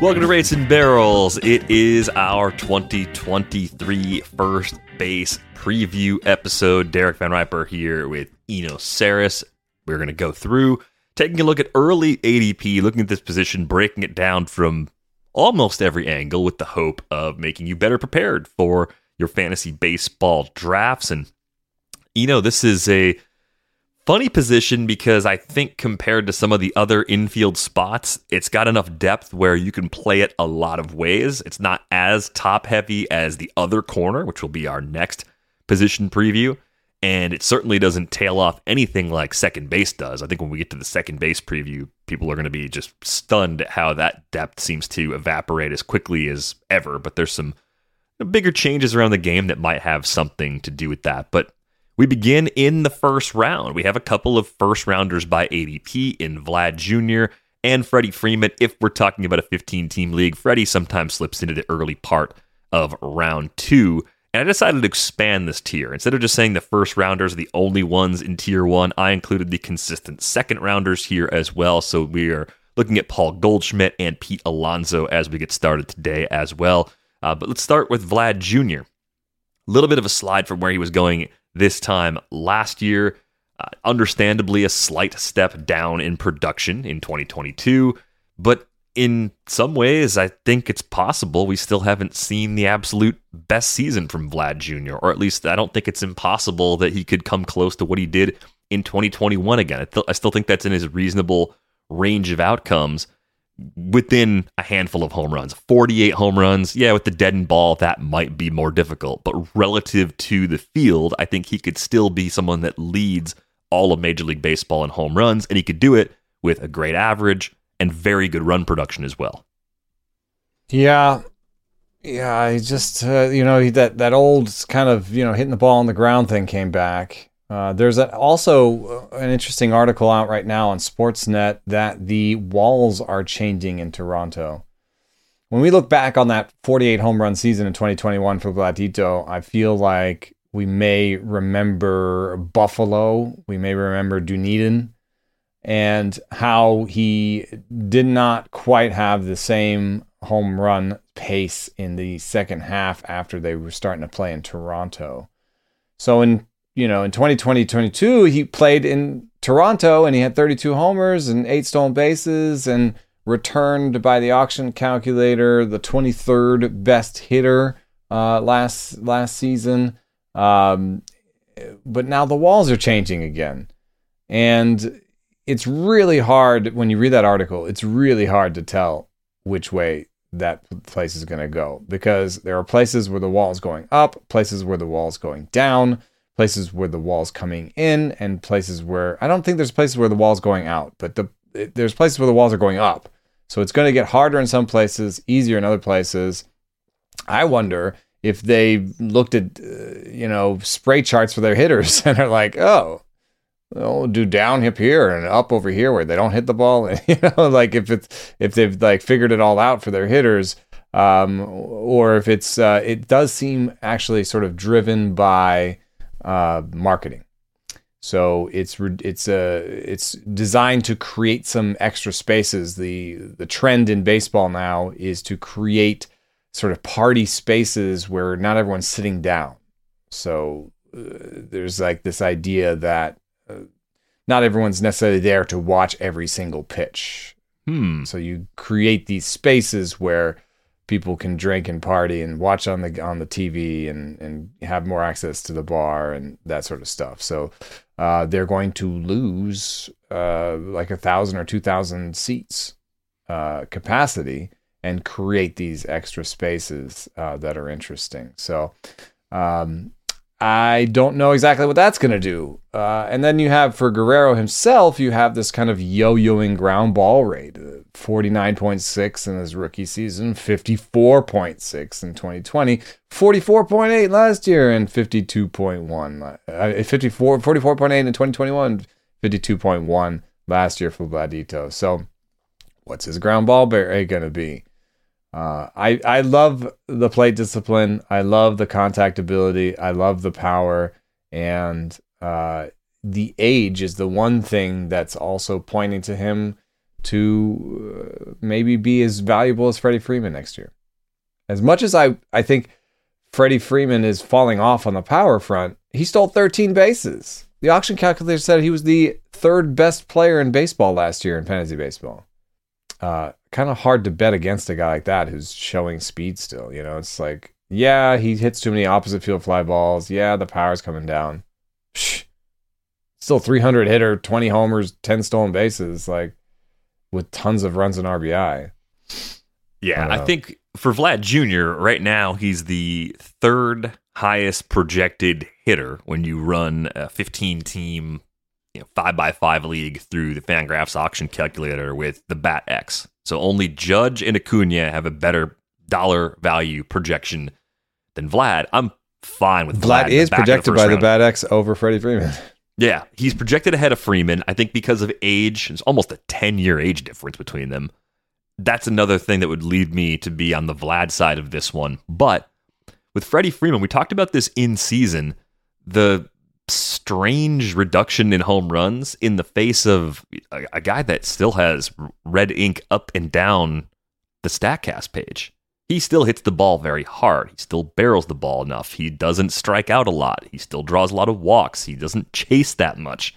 Welcome to Rates and Barrels. It is our 2023 first base preview episode. Derek Van Riper here with Eno Sarris. We're going to go through taking a look at early ADP, looking at this position, breaking it down from almost every angle with the hope of making you better prepared for your fantasy baseball drafts. And, you know, this is a funny position because I think compared to some of the other infield spots, it's got enough depth where you can play it a lot of ways. It's not as top heavy as the other corner, which will be our next position preview and it certainly doesn't tail off anything like second base does. I think when we get to the second base preview, people are going to be just stunned at how that depth seems to evaporate as quickly as ever. But there's some bigger changes around the game that might have something to do with that. But we begin in the first round. We have a couple of first rounders by ADP in Vlad Jr. and Freddie Freeman. If we're talking about a 15 team league, Freddie sometimes slips into the early part of round two. And I decided to expand this tier. Instead of just saying the first rounders are the only ones in tier one, I included the consistent second rounders here as well. So we are looking at Paul Goldschmidt and Pete Alonso as we get started today as well. Uh, but let's start with Vlad Jr. A little bit of a slide from where he was going this time last year. Uh, understandably, a slight step down in production in 2022, but in some ways, I think it's possible we still haven't seen the absolute best season from Vlad Jr., or at least I don't think it's impossible that he could come close to what he did in 2021 again. I, th- I still think that's in his reasonable range of outcomes within a handful of home runs. 48 home runs, yeah, with the dead deadened ball, that might be more difficult. But relative to the field, I think he could still be someone that leads all of Major League Baseball in home runs, and he could do it with a great average and very good run production as well. Yeah. Yeah, I just uh, you know that that old kind of you know hitting the ball on the ground thing came back. Uh, there's a, also uh, an interesting article out right now on Sportsnet that the walls are changing in Toronto. When we look back on that 48 home run season in 2021 for Vladito, I feel like we may remember Buffalo, we may remember Dunedin, and how he did not quite have the same home run pace in the second half after they were starting to play in Toronto. So in you know in 2020 22 he played in Toronto and he had 32 homers and 8 stolen bases and returned by the auction calculator the 23rd best hitter uh, last last season um, but now the walls are changing again and it's really hard when you read that article. It's really hard to tell which way that place is going to go because there are places where the wall is going up, places where the wall is going down, places where the wall's coming in, and places where I don't think there's places where the wall's going out, but the there's places where the walls are going up. So it's going to get harder in some places, easier in other places. I wonder if they looked at uh, you know spray charts for their hitters and are like, oh, they'll do down hip here and up over here where they don't hit the ball. you know, like if it's if they've like figured it all out for their hitters, um, or if it's uh, it does seem actually sort of driven by uh, marketing. So it's it's uh, it's designed to create some extra spaces. The the trend in baseball now is to create sort of party spaces where not everyone's sitting down. So uh, there's like this idea that not everyone's necessarily there to watch every single pitch. Hmm. So you create these spaces where people can drink and party and watch on the on the TV and and have more access to the bar and that sort of stuff. So uh, they're going to lose uh, like a thousand or two thousand seats uh, capacity, and create these extra spaces uh, that are interesting. So um, I don't know exactly what that's going to do. Uh, and then you have for Guerrero himself, you have this kind of yo yoing ground ball rate uh, 49.6 in his rookie season, 54.6 in 2020, 44.8 last year, and 52.1, uh, 54, 44.8 in 2021, 52.1 last year for Vladito. So what's his ground ball rate going to be? Uh, I I love the plate discipline. I love the contact ability. I love the power, and uh, the age is the one thing that's also pointing to him to uh, maybe be as valuable as Freddie Freeman next year. As much as I I think Freddie Freeman is falling off on the power front, he stole 13 bases. The auction calculator said he was the third best player in baseball last year in fantasy baseball. Uh, kind of hard to bet against a guy like that who's showing speed still. You know, it's like, yeah, he hits too many opposite field fly balls. Yeah, the power's coming down. Psh, still 300 hitter, 20 homers, 10 stolen bases, like with tons of runs and RBI. Yeah, I, I think for Vlad Jr., right now, he's the third highest projected hitter when you run a 15 team you know, five by five league through the Fangraphs auction calculator with the Bat X. So only Judge and Acuna have a better dollar value projection than Vlad. I'm fine with Vlad. Vlad is projected the by round. the Bat X over Freddie Freeman. Yeah, he's projected ahead of Freeman. I think because of age, it's almost a 10 year age difference between them. That's another thing that would lead me to be on the Vlad side of this one. But with Freddie Freeman, we talked about this in season. The strange reduction in home runs in the face of a, a, guy that still has red ink up and down the StatCast page. He still hits the ball very hard. He still barrels the ball enough. He doesn't strike out a lot. He still draws a lot of walks. He doesn't chase that much.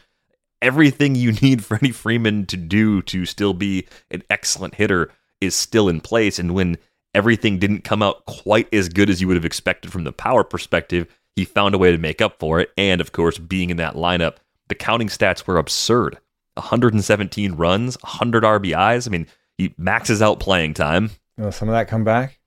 Everything you need Freddie Freeman to do to still be an excellent hitter is still in place. And when everything didn't come out quite as good as you would have expected from the power perspective, he found a way to make up for it. And of course, being in that lineup, the counting stats were absurd 117 runs, 100 RBIs. I mean, he maxes out playing time. Will some of that come back?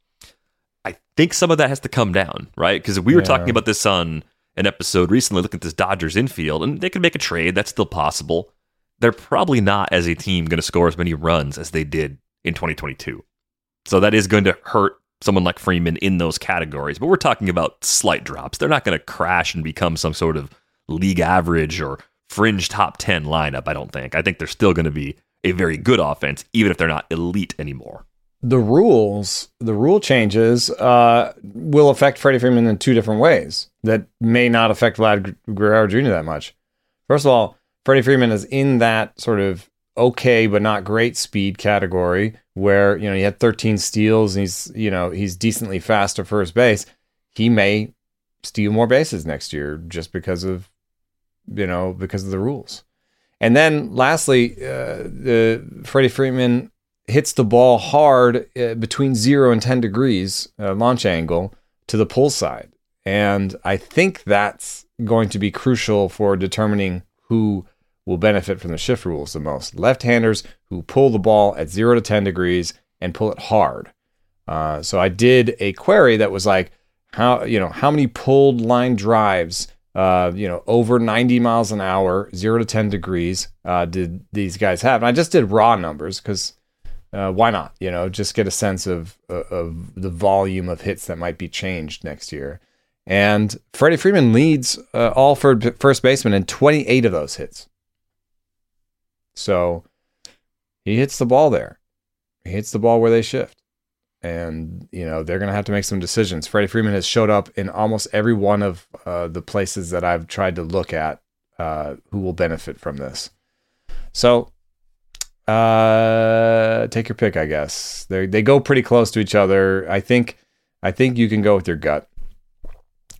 I think some of that has to come down, right? Because we were yeah. talking about this on an episode recently, looking at this Dodgers infield, and they could make a trade. That's still possible. They're probably not, as a team, going to score as many runs as they did in 2022. So that is going to hurt someone like Freeman in those categories. But we're talking about slight drops. They're not going to crash and become some sort of league average or fringe top 10 lineup, I don't think. I think they're still going to be a very good offense, even if they're not elite anymore. The rules, the rule changes uh, will affect Freddie Freeman in two different ways that may not affect Vlad Guerrero Jr. that much. First of all, Freddie Freeman is in that sort of okay but not great speed category where you know he had 13 steals and he's you know he's decently fast to first base. He may steal more bases next year just because of you know because of the rules. And then lastly uh, the freddie freeman hits the ball hard uh, between 0 and 10 degrees uh, launch angle to the pull side. And i think that's going to be crucial for determining who will benefit from the shift rules the most. Left handers who pull the ball at 0 to 10 degrees and pull it hard. Uh, so I did a query that was like, how you know how many pulled line drives uh, you know over 90 miles an hour 0 to 10 degrees uh, did these guys have and i just did raw numbers because uh, why not you know just get a sense of of the volume of hits that might be changed next year and freddie freeman leads uh, all for first baseman in 28 of those hits so he hits the ball there. He hits the ball where they shift. And, you know, they're going to have to make some decisions. Freddie Freeman has showed up in almost every one of uh, the places that I've tried to look at uh, who will benefit from this. So uh, take your pick, I guess. They they go pretty close to each other. I think I think you can go with your gut.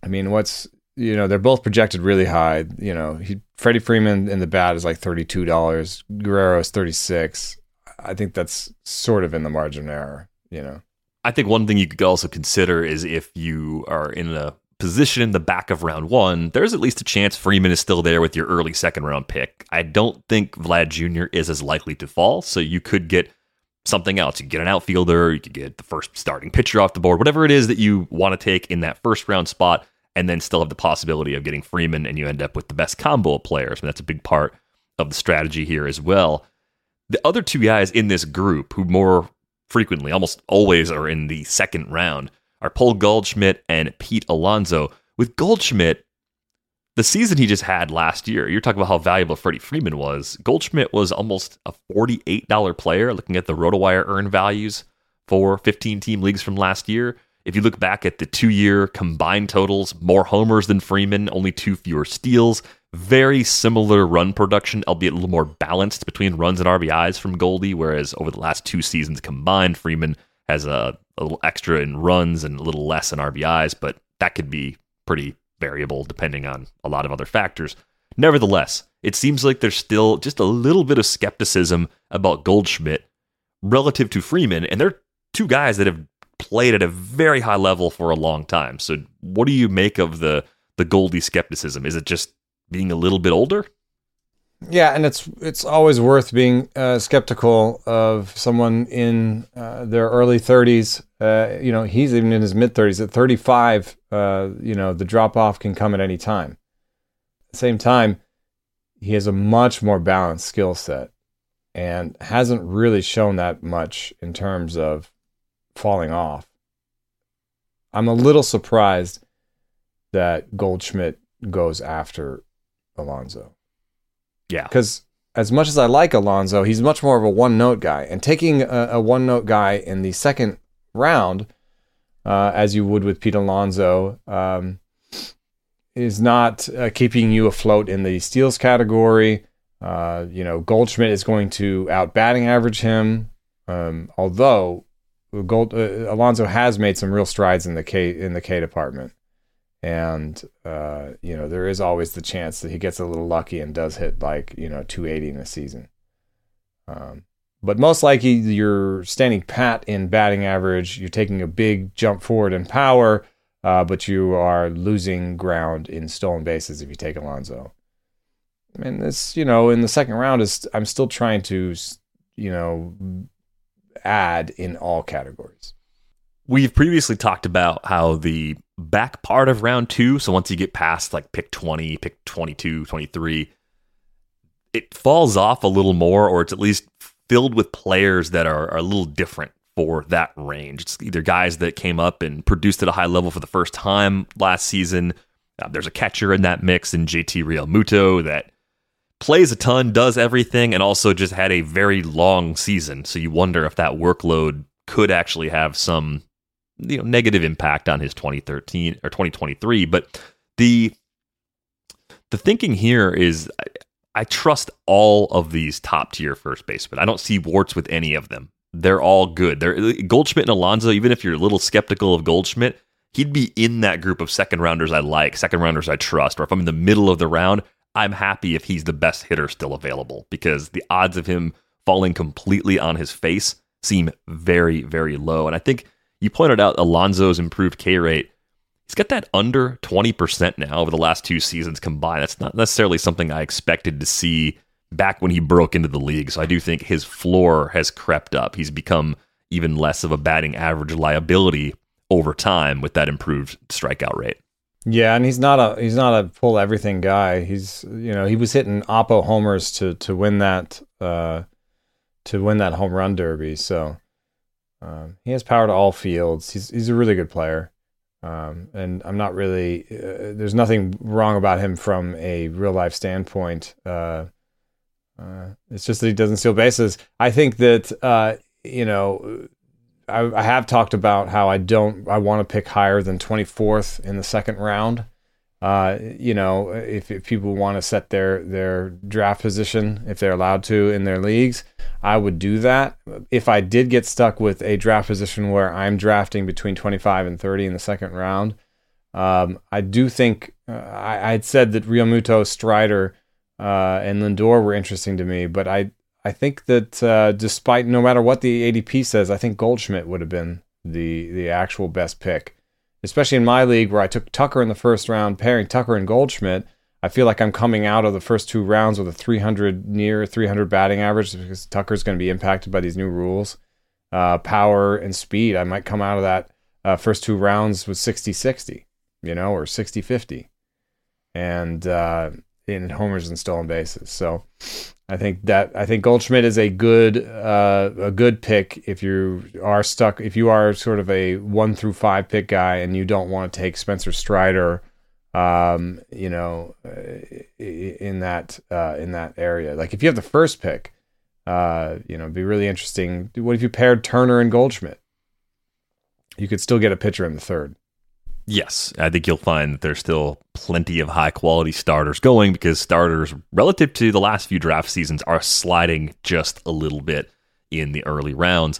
I mean, what's you know they're both projected really high. You know, he, Freddie Freeman in the bat is like thirty two dollars. Guerrero is thirty six. I think that's sort of in the margin of error. You know, I think one thing you could also consider is if you are in a position in the back of round one, there's at least a chance Freeman is still there with your early second round pick. I don't think Vlad Jr. is as likely to fall, so you could get something else. You could get an outfielder, you could get the first starting pitcher off the board, whatever it is that you want to take in that first round spot, and then still have the possibility of getting Freeman, and you end up with the best combo of players. And that's a big part of the strategy here as well. The other two guys in this group who more frequently, almost always, are in the second round are Paul Goldschmidt and Pete Alonso. With Goldschmidt, the season he just had last year, you're talking about how valuable Freddie Freeman was. Goldschmidt was almost a $48 player, looking at the RotoWire earn values for 15 team leagues from last year. If you look back at the two year combined totals, more homers than Freeman, only two fewer steals, very similar run production, albeit a little more balanced between runs and RBIs from Goldie, whereas over the last two seasons combined, Freeman has a, a little extra in runs and a little less in RBIs, but that could be pretty variable depending on a lot of other factors. Nevertheless, it seems like there's still just a little bit of skepticism about Goldschmidt relative to Freeman, and they're two guys that have played at a very high level for a long time. So, what do you make of the the Goldie skepticism? Is it just being a little bit older? Yeah, and it's it's always worth being uh, skeptical of someone in uh, their early 30s. Uh, you know, he's even in his mid 30s. At 35, uh, you know, the drop off can come at any time. At the same time, he has a much more balanced skill set and hasn't really shown that much in terms of falling off. I'm a little surprised that Goldschmidt goes after Alonso. Yeah. Because as much as I like Alonso, he's much more of a one note guy. And taking a, a one note guy in the second round, uh, as you would with Pete Alonso, um, is not uh, keeping you afloat in the steals category. Uh, you know, Goldschmidt is going to out batting average him. Um, although Gold, uh, Alonso has made some real strides in the K in the K department and uh, you know there is always the chance that he gets a little lucky and does hit like you know 280 in a season. Um, but most likely you're standing pat in batting average. You're taking a big jump forward in power, uh, but you are losing ground in stolen bases if you take Alonso. I mean, this you know in the second round is I'm still trying to you know add in all categories. We've previously talked about how the back part of round two, so once you get past like pick 20, pick 22, 23, it falls off a little more, or it's at least filled with players that are, are a little different for that range. It's either guys that came up and produced at a high level for the first time last season. Uh, there's a catcher in that mix in JT Realmuto that plays a ton, does everything, and also just had a very long season. So you wonder if that workload could actually have some you know negative impact on his 2013 or 2023 but the the thinking here is I, I trust all of these top tier first basemen. I don't see warts with any of them. They're all good. They're Goldschmidt and Alonso. Even if you're a little skeptical of Goldschmidt, he'd be in that group of second rounders I like, second rounders I trust. Or if I'm in the middle of the round, I'm happy if he's the best hitter still available because the odds of him falling completely on his face seem very, very low. And I think you pointed out Alonso's improved K rate. He's got that under 20% now over the last two seasons combined. That's not necessarily something I expected to see back when he broke into the league. So I do think his floor has crept up. He's become even less of a batting average liability over time with that improved strikeout rate. Yeah, and he's not a he's not a pull everything guy. He's you know he was hitting oppo homers to to win that uh, to win that home run derby. So um, he has power to all fields. He's he's a really good player, um, and I'm not really. Uh, there's nothing wrong about him from a real life standpoint. Uh, uh, it's just that he doesn't steal bases. I think that uh, you know. I, I have talked about how I don't. I want to pick higher than 24th in the second round. Uh, you know, if, if people want to set their their draft position, if they're allowed to in their leagues, I would do that. If I did get stuck with a draft position where I'm drafting between 25 and 30 in the second round, um, I do think uh, I, I'd said that Realmuto, Strider, uh, and Lindor were interesting to me, but I I think that uh, despite no matter what the ADP says, I think Goldschmidt would have been the the actual best pick, especially in my league where I took Tucker in the first round, pairing Tucker and Goldschmidt. I feel like I'm coming out of the first two rounds with a 300 near 300 batting average because Tucker's going to be impacted by these new rules. uh, power and speed. I might come out of that uh, first two rounds with 60 60, you know, or 60 50, and uh, in homers and stolen bases. So I think that I think Goldschmidt is a good uh, a good pick if you are stuck if you are sort of a one through five pick guy and you don't want to take Spencer Strider, um, you know, uh, in that uh, in that area. Like if you have the first pick, uh, you know, it'd be really interesting. What if you paired Turner and Goldschmidt? You could still get a pitcher in the third. Yes, I think you'll find that there's still plenty of high quality starters going because starters, relative to the last few draft seasons, are sliding just a little bit in the early rounds.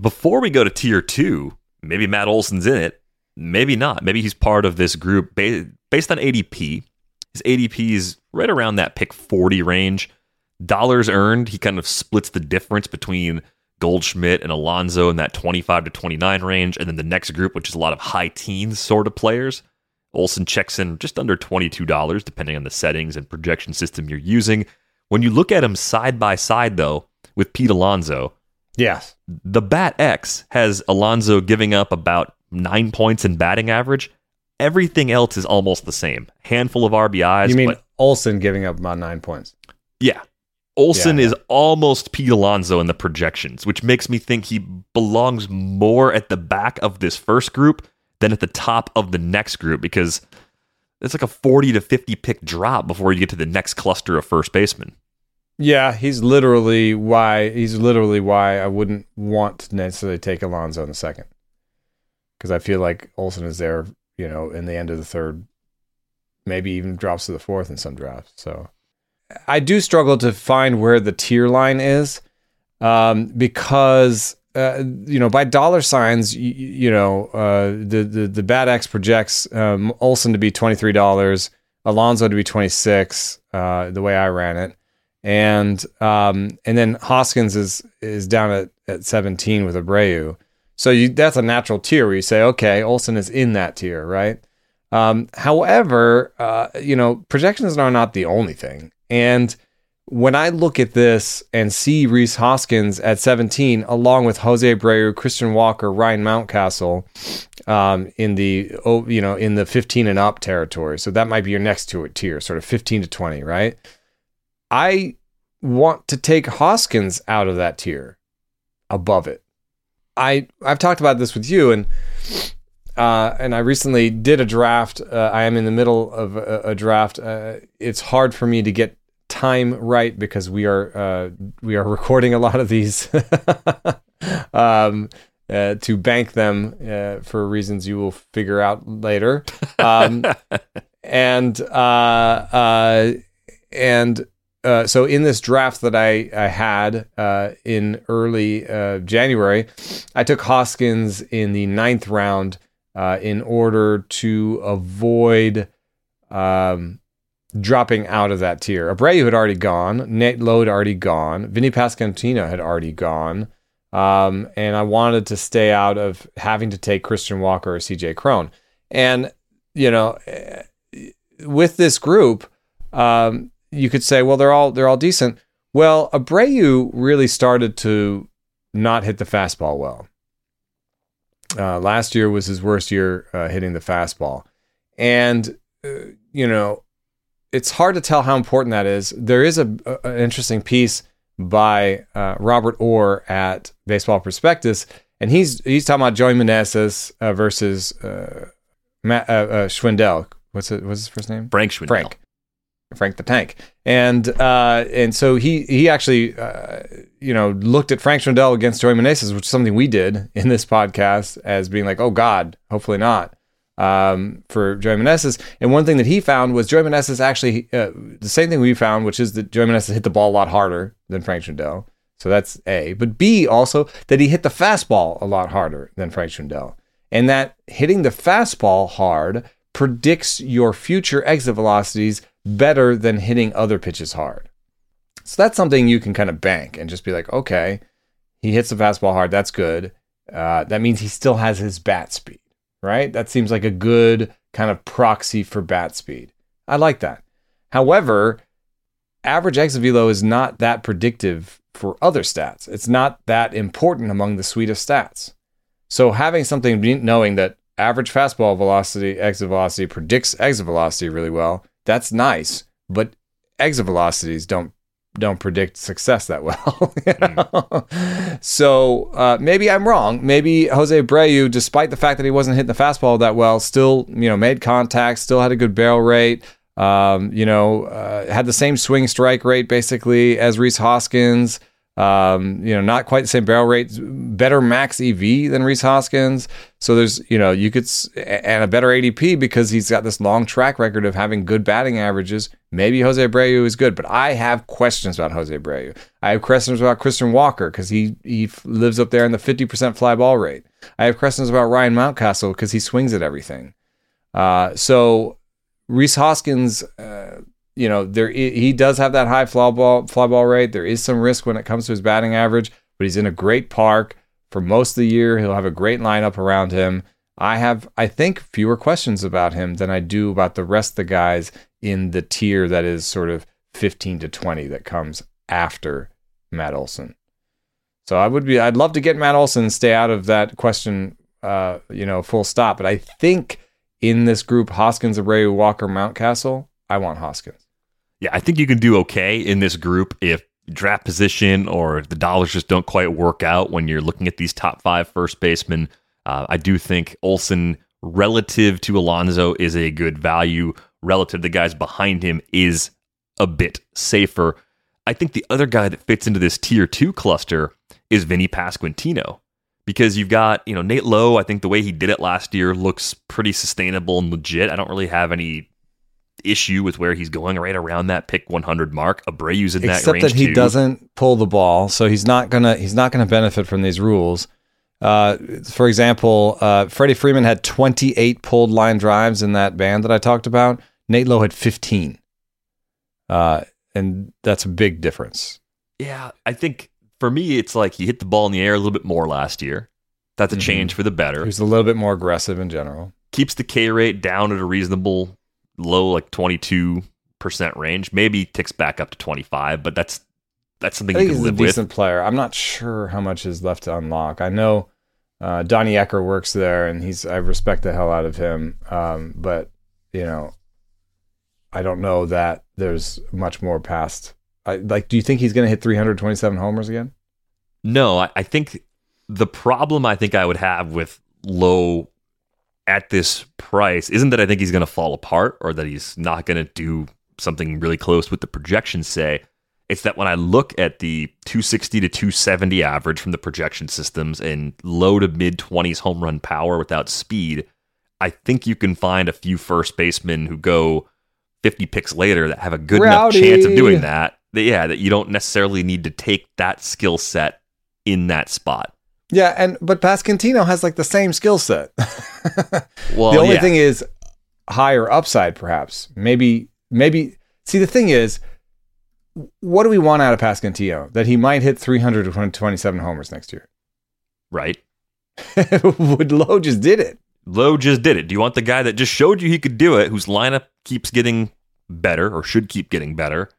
Before we go to tier two, maybe Matt Olson's in it, maybe not. Maybe he's part of this group ba- based on ADP. His ADP is right around that pick 40 range. Dollars earned, he kind of splits the difference between Goldschmidt and Alonso in that 25 to 29 range. And then the next group, which is a lot of high teens sort of players. Olson checks in just under $22, depending on the settings and projection system you're using. When you look at him side by side, though, with Pete Alonso, Yes. the Bat X has Alonso giving up about nine points in batting average. Everything else is almost the same. Handful of RBIs. You mean but Olson giving up about nine points? yeah. Olson Yeah, is almost Pete Alonso in the projections, which makes me think he belongs more at the back of this first group than at the top of the next group because it's like a 40 to 50 pick drop before you get to the next cluster of first basemen. Yeah, he's literally why he's literally why I wouldn't want to necessarily take Alonso in the second. Because I feel like Olson is there, you know, in the end of the third, maybe even drops to the fourth in some drafts. So I do struggle to find where the tier line is, um, because uh, you know by dollar signs, you, you know, uh, the the the Bat X projects um, Olson to be twenty three dollars, Alonso to be twenty six. Uh, the way I ran it and um, and then Hoskins is is down at, at 17 with Abreu. So you that's a natural tier where you say, okay, Olson is in that tier, right? Um, however, uh, you know, projections are not the only thing. And when I look at this and see Rhys Hoskins at 17, along with Jose Abreu, Christian Walker, Ryan Mountcastle, um, in the oh, you know in the 15 and up territory, so that might be your next tier, sort of 15 to 20, right? I want to take Hoskins out of that tier above it. I I've talked about this with you and uh, and I recently did a draft. Uh, I am in the middle of a, a draft. Uh, it's hard for me to get time right because we are uh, we are recording a lot of these um, uh, to bank them uh, for reasons you will figure out later. Um, and uh, uh, and uh, so in this draft that I, I had uh, in early uh, January, I took Hoskins in the ninth round uh, in order to avoid um, dropping out of that tier. Abreu had already gone, Nate Lowe had already gone, Vinny Pasquantino had already gone, um, and I wanted to stay out of having to take Christian Walker or CJ Cron. And you know, eh, with this group. Um, you could say, well, they're all they're all decent. Well, Abreu really started to not hit the fastball well. Uh, last year was his worst year uh, hitting the fastball, and uh, you know it's hard to tell how important that is. There is a, a an interesting piece by uh, Robert Orr at Baseball Prospectus, and he's he's talking about Joey Meneses uh, versus uh, Matt, uh, uh, Schwindel. What's it? What's his first name? Frank Schwindel. Frank. Frank the Tank, and uh, and so he he actually uh, you know looked at Frank Schwindel against Joey Meneses, which is something we did in this podcast as being like, oh God, hopefully not um, for Joey Meneses. And one thing that he found was Joey Meneses actually uh, the same thing we found, which is that Joey Meneses hit the ball a lot harder than Frank Schwindel. So that's A. But B also that he hit the fastball a lot harder than Frank Schwindel, and that hitting the fastball hard predicts your future exit velocities better than hitting other pitches hard. So that's something you can kind of bank and just be like, okay, he hits the fastball hard. That's good. Uh, that means he still has his bat speed, right? That seems like a good kind of proxy for bat speed. I like that. However, average exit velo is not that predictive for other stats. It's not that important among the suite of stats. So having something knowing that average fastball velocity, exit velocity predicts exit velocity really well that's nice, but exit velocities don't don't predict success that well. you know? So uh, maybe I'm wrong. Maybe Jose Abreu, despite the fact that he wasn't hitting the fastball that well, still you know made contact, still had a good barrel rate. Um, you know, uh, had the same swing strike rate basically as Rhys Hoskins. Um, you know, not quite the same barrel rate, better max EV than Rhys Hoskins. So there's, you know, you could, and a better ADP because he's got this long track record of having good batting averages. Maybe Jose Abreu is good, but I have questions about Jose Abreu. I have questions about Christian Walker because he he lives up there in the 50% fly ball rate. I have questions about Ryan Mountcastle because he swings at everything. Uh, so Rhys Hoskins, uh, you know, there he does have that high fly ball fly ball rate. There is some risk when it comes to his batting average, but he's in a great park for most of the year. He'll have a great lineup around him. I have, I think, fewer questions about him than I do about the rest of the guys in the tier that is sort of 15 to 20 that comes after Matt Olson. So I would be, I'd love to get Matt Olson and stay out of that question, uh, you know, full stop. But I think in this group, Hoskins, Abreu, Walker, Mountcastle, I want Hoskins. Yeah, I think you can do okay in this group if draft position or the dollars just don't quite work out when you're looking at these top five first basemen. Uh, I do think Olson, relative to Alonso, is a good value. Relative to the guys behind him, is a bit safer. I think the other guy that fits into this tier two cluster is Vinny Pasquantino because you've got, you know, Nate Lowe. I think the way he did it last year looks pretty sustainable and legit. I don't really have any issue with where he's going right around that pick 100 mark. Abreu's in Except that range Except that he too. doesn't pull the ball, so he's not gonna he's not gonna benefit from these rules. Uh, for example, uh, Freddie Freeman had 28 pulled line drives in that band that I talked about. Nate Lowe had 15, uh, and that's a big difference. Yeah, I think for me, it's like he hit the ball in the air a little bit more last year. That's a Mhm. change for the better. He's a little bit more aggressive in general. Keeps the K rate down at a reasonable low, like 22% range. Maybe ticks back up to 25, but that's that's something I you think can he's a live with. decent player. I'm not sure how much is left to unlock. I know uh, Donnie Ecker works there, and he's I respect the hell out of him. Um, but you know, I don't know that there's much more past. I, like, do you think he's going to hit 327 homers again? No, I, I think the problem I think I would have with Lowe at this price isn't that I think he's going to fall apart or that he's not going to do something really close with the projections say. It's that when I look at the 260 to 270 average from the projection systems and low to mid 20s home run power without speed, I think you can find a few first basemen who go 50 picks later that have a good Rowdy. enough chance of doing that. that. Yeah, that you don't necessarily need to take that skill set in that spot. Yeah, and but Pasquantino has like the same skill set. Well, the only yeah. thing is higher upside, perhaps. Maybe, maybe. See, the thing is, what do we want out of Pasquantino? That he might hit 327 homers next year. right? Would Lowe just did it? Lowe just did it. Do you want the guy that just showed you he could do it, whose lineup keeps getting better or should keep getting better?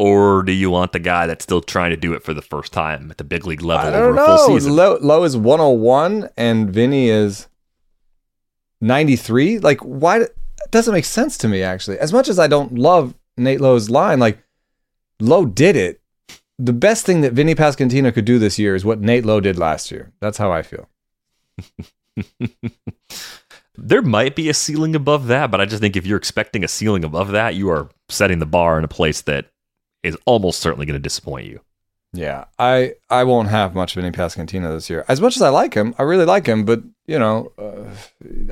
Or do you want the guy that's still trying to do it for the first time at the big league level I over don't a full season? Lowe, Lowe is 101 and Vinny is 93. Like, why? It doesn't make sense to me, actually. As much as I don't love Nate Lowe's line, like, Lowe did it. the best thing that Vinny Pasquantino could do this year is what Nate Lowe did last year. That's how I feel. there might be a ceiling above that, but I just think if you're expecting a ceiling above that, you are setting the bar in a place that is almost certainly going to disappoint you. Yeah, I I won't have much of Vinny Pasquantino this year. As much as I like him, I really like him, but you know, uh,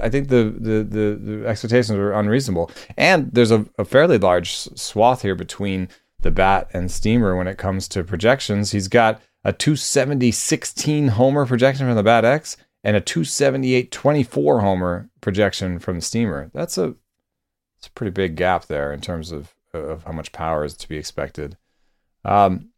I think the, the, the the expectations were unreasonable. And there's a, a fairly large swath here between the bat and Steamer when it comes to projections. He's got a 270 16 homer projection from the bat X and a 278 24 homer projection from the Steamer. That's a it's a pretty big gap there in terms of of how much power is to be expected. Um,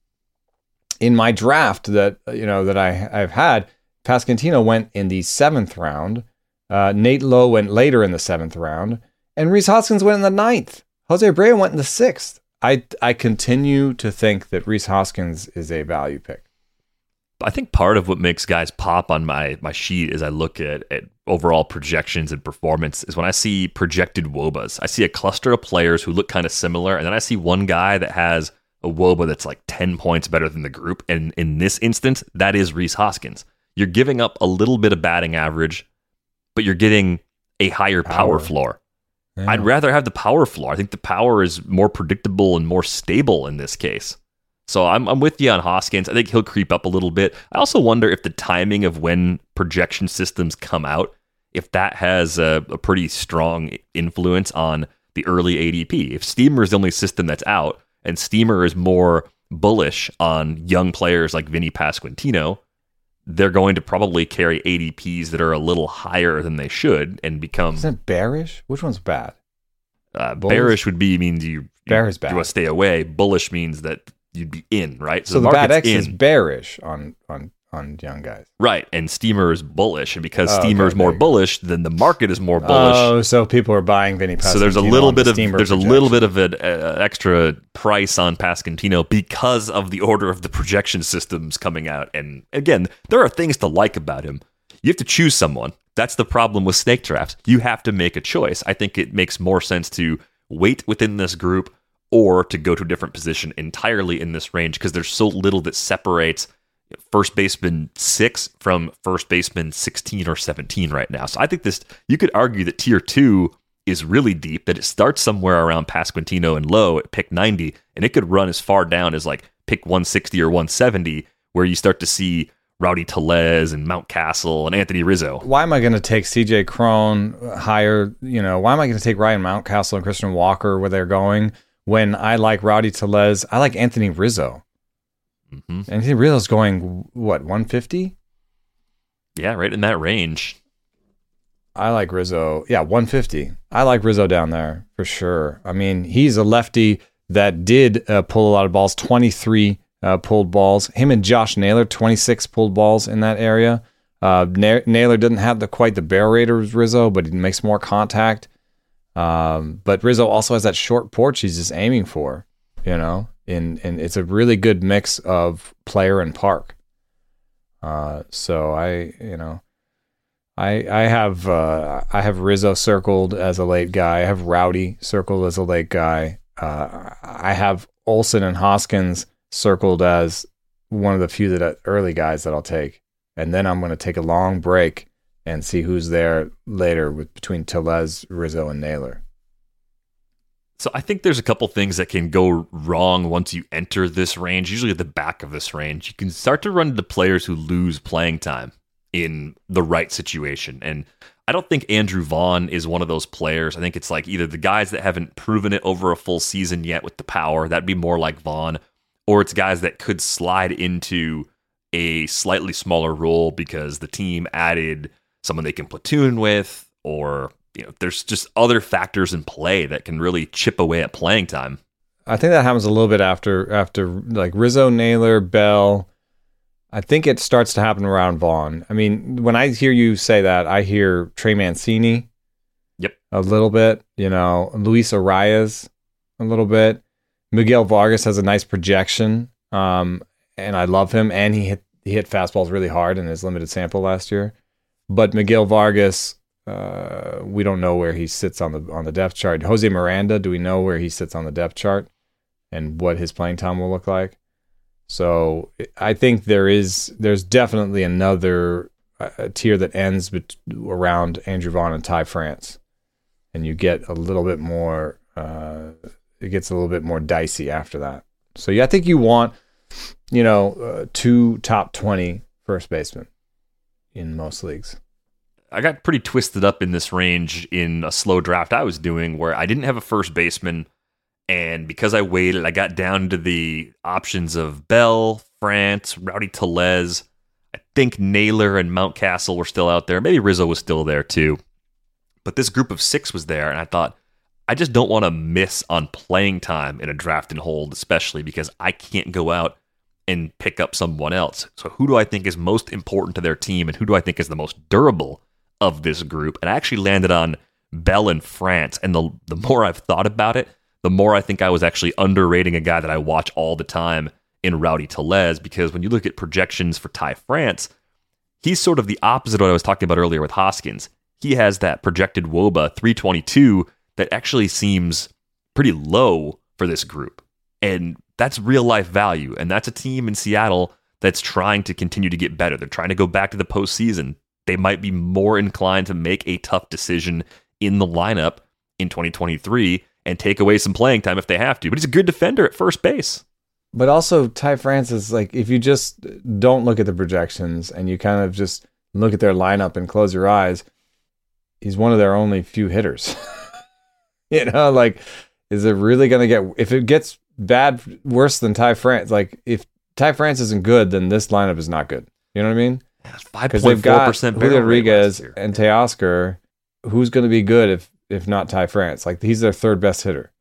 in my draft that you know that I I've had, Pasquantino went in the seventh round. Uh, Nate Lowe went later in the seventh round, and Rhys Hoskins went in the ninth. Jose Abreu went in the sixth. I I continue to think that Rhys Hoskins is a value pick. I think part of what makes guys pop on my my sheet is I look at, at overall projections and performance is when I see projected WOBAs. I see a cluster of players who look kind of similar, and then I see one guy that has a WOBA that's like 10 points better than the group. And in this instance, that is Rhys Hoskins. You're giving up a little bit of batting average, but you're getting a higher power, power floor. Yeah. I'd rather have the power floor. I think the power is more predictable and more stable in this case. So I'm, I'm with you on Hoskins. I think he'll creep up a little bit. I also wonder if the timing of when projection systems come out, if that has a, a pretty strong influence on the early ADP. If Steamer is the only system that's out, and Steamer is more bullish on young players like Vinny Pasquantino, they're going to probably carry ADPs that are a little higher than they should and become. Isn't bearish? Which one's bad? Uh, bearish would be means you, you bearish bad. You want to stay away. Bullish means that you'd be in, right? So, so the, the bad X in. is bearish on on on young guys. Right. And Steamer is bullish. And because oh, Steamer is more bullish, then the market is more bullish. Oh, so people are buying Vinny Pasquantino. So there's a little bit of Steamer there's projection. a little bit of an uh, extra price on Pasquantino because of the order of the projection systems coming out. And again, there are things to like about him. You have to choose someone. That's the problem with snake drafts. You have to make a choice. I think it makes more sense to wait within this group or to go to a different position entirely in this range because there's so little that separates – first baseman six from first baseman 16 or 17 right now. So I think this, you could argue that tier two is really deep, that it starts somewhere around Pasquantino and Lowe at pick 90, and it could run as far down as like pick 160 or 170, where you start to see Rowdy Tellez and Mountcastle and Anthony Rizzo. Why am I going to take CJ Cron higher? You know, why am I going to take Ryan Mountcastle and Christian Walker where they're going when I like Rowdy Tellez? I like Anthony Rizzo. Mm-hmm. Anthony Rizzo's going what 150? Yeah, right in that range. I like Rizzo. Yeah, 150. I like Rizzo down there for sure. I mean, he's a lefty that did uh, pull a lot of balls. 23 uh, pulled balls. Him and Josh Naylor, 26 pulled balls in that area. Uh, Naylor didn't have the quite the barrel rate of Rizzo, but he makes more contact. Um, but Rizzo also has that short porch he's just aiming for, you know and and it's a really good mix of player and park. Uh, so I, you know, I I have uh, I have Rizzo circled as a late guy. I have Rowdy circled as a late guy. Uh, I have Olson and Hoskins circled as one of the few that early guys that I'll take, and then I'm going to take a long break and see who's there later with between Tellez, Rizzo, and Naylor. So I think there's a couple things that can go wrong once you enter this range, usually at the back of this range. You can start to run into players who lose playing time in the right situation. And I don't think Andrew Vaughn is one of those players. I think it's like either the guys that haven't proven it over a full season yet with the power, that'd be more like Vaughn, or it's guys that could slide into a slightly smaller role because the team added someone they can platoon with or you know, there's just other factors in play that can really chip away at playing time. I think that happens a little bit after after like Rizzo, Naylor, Bell. I think it starts to happen around Vaughn. I mean, when I hear you say that, I hear Trey Mancini. Yep. A little bit, you know, Luis Arraez a little bit. Miguel Vargas has a nice projection. Um, and I love him. And he hit he hit fastballs really hard in his limited sample last year. But Miguel Vargas uh, we don't know where he sits on the on the depth chart. Jose Miranda, do we know where he sits on the depth chart and what his playing time will look like? So I think there is there's definitely another uh, tier that ends around Andrew Vaughn and Ty France, and you get a little bit more. Uh, it gets a little bit more dicey after that. So yeah, I think you want you know uh, two top 20 first basemen in most leagues. I got pretty twisted up in this range in a slow draft I was doing where I didn't have a first baseman. And because I waited, I got down to the options of Bell, France, Rowdy Tellez. I think Naylor and Mountcastle were still out there. Maybe Rizzo was still there too. But this group of six was there. And I thought, I just don't want to miss on playing time in a draft and hold, especially because I can't go out and pick up someone else. So who do I think is most important to their team and who do I think is the most durable of this group? And I actually landed on Bell in France. And the the more I've thought about it, the more I think I was actually underrating a guy that I watch all the time in Rowdy Tellez because when you look at projections for Ty France, he's sort of the opposite of what I was talking about earlier with Hoskins. He has that projected WOBA 322 that actually seems pretty low for this group. And that's real life value. And that's a team in Seattle that's trying to continue to get better. They're trying to go back to the postseason. They might be more inclined to make a tough decision in the lineup in 2023 and take away some playing time if they have to. But he's a good defender at first base. But also, Ty Francis, like if you just don't look at the projections and you kind of just look at their lineup and close your eyes, he's one of their only few hitters. you know, like, is it really going to get, if it gets bad, worse than Ty France, like if Ty France isn't good, then this lineup is not good. You know what I mean? Because they've got Julio Rodriguez and Teoscar. Who's going to be good if if not Ty France? Like he's their third best hitter.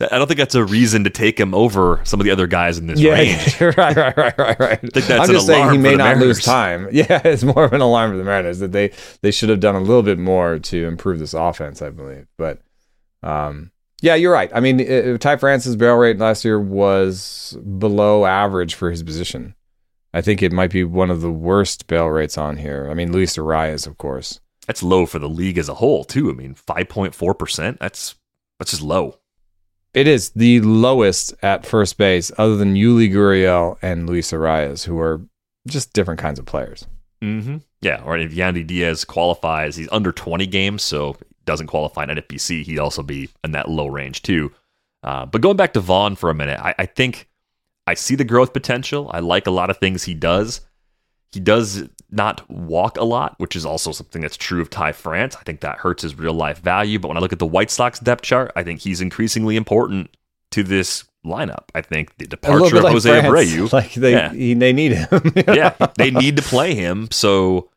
I don't think that's a reason to take him over some of the other guys in this yeah, range. right, right, right, right, right. I think that's I'm just saying he may not Mariners. lose time. Yeah, it's more of an alarm for the Mariners that they they should have done a little bit more to improve this offense, I believe. But um, yeah, you're right. I mean, it, Ty France's barrel rate last year was below average for his position. I think it might be one of the worst barrel rates on here. I mean, Luis Arraez, of course. That's low for the league as a whole, too. I mean, 5.4%. That's that's just low. It is the lowest at first base, other than Yuli Gurriel and Luis Arraez, who are just different kinds of players. Mm-hmm. Yeah, or if Yandy Diaz qualifies, he's under 20 games, so doesn't qualify in NFBC, he'd also be in that low range too. Uh, but going back to Vaughn for a minute, I, I think I see the growth potential. I like a lot of things he does. He does not walk a lot, which is also something that's true of Ty France. I think that hurts his real life value. But when I look at the White Sox depth chart, I think he's increasingly important to this lineup. I think the departure of like Jose France. Abreu, like they yeah. he, they need him. yeah, they need to play him. So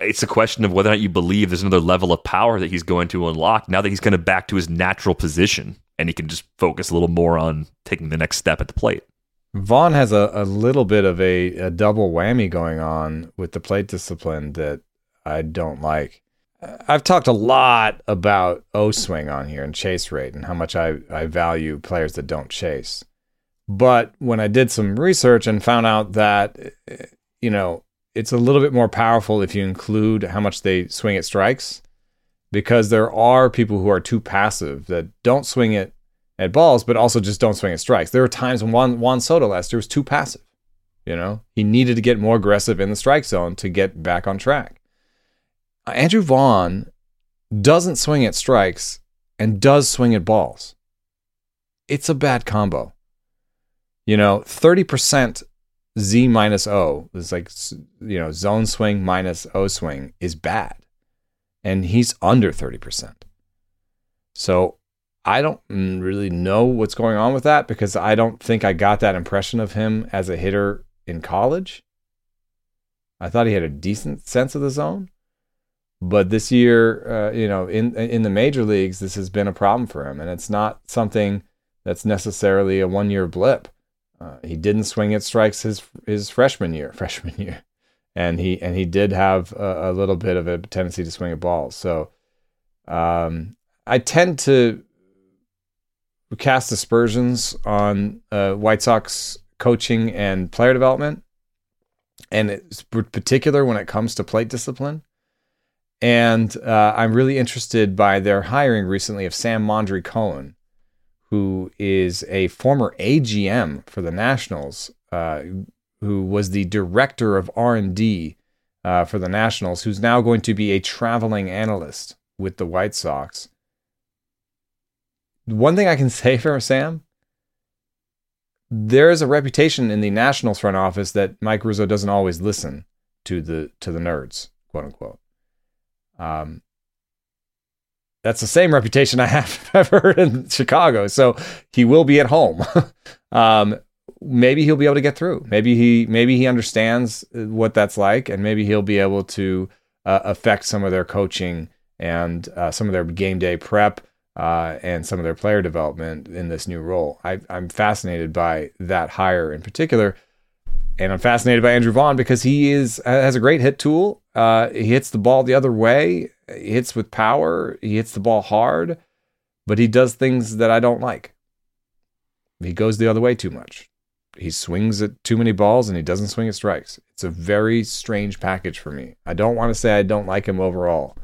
it's a question of whether or not you believe there's another level of power that he's going to unlock now that he's going to back to his natural position and he can just focus a little more on taking the next step at the plate. Vaughn has a, a little bit of a, a double whammy going on with the plate discipline that I don't like. I've talked a lot about O swing on here and chase rate and how much I, I value players that don't chase. But when I did some research and found out that, you know, it's a little bit more powerful if you include how much they swing at strikes because there are people who are too passive that don't swing it at balls, but also just don't swing at strikes. There were times when Juan, Juan Soto last year was too passive. You know, he needed to get more aggressive in the strike zone to get back on track. Uh, Andrew Vaughn doesn't swing at strikes and does swing at balls. It's a bad combo. You know, 30% Z minus O, it's like, you know, zone swing minus O swing is bad. And he's under 30%. So I don't really know what's going on with that because I don't think I got that impression of him as a hitter in college. I thought he had a decent sense of the zone. But this year, uh, you know, in in the major leagues, this has been a problem for him, and it's not something that's necessarily a one year blip. Uh, he didn't swing at strikes his his freshman year, freshman year, and he and he did have a, a little bit of a tendency to swing at balls. So um, I tend to cast aspersions on uh, White Sox coaching and player development, and it's particular when it comes to plate discipline. And uh, I'm really interested by their hiring recently of Sam Mondry Cohen, who is a former AGM for the Nationals uh, who was the director of R and D uh, for the Nationals, who's now going to be a traveling analyst with the White Sox. One thing I can say for Sam, there is a reputation in the Nationals front office that Mike Rizzo doesn't always listen to the to the nerds, quote unquote. Um, that's the same reputation I have I've heard in Chicago. So he will be at home. um, maybe he'll be able to get through. Maybe he maybe he understands what that's like, and maybe he'll be able to uh, affect some of their coaching and uh, some of their game day prep uh, and some of their player development in this new role. I, I'm fascinated by that hire in particular, and I'm fascinated by Andrew Vaughn because he is has a great hit tool. Uh, he hits the ball the other way. He hits with power. He hits the ball hard, but he does things that I don't like. He goes the other way too much. He swings at too many balls and he doesn't swing at strikes. It's a very strange package for me. I don't want to say I don't like him overall,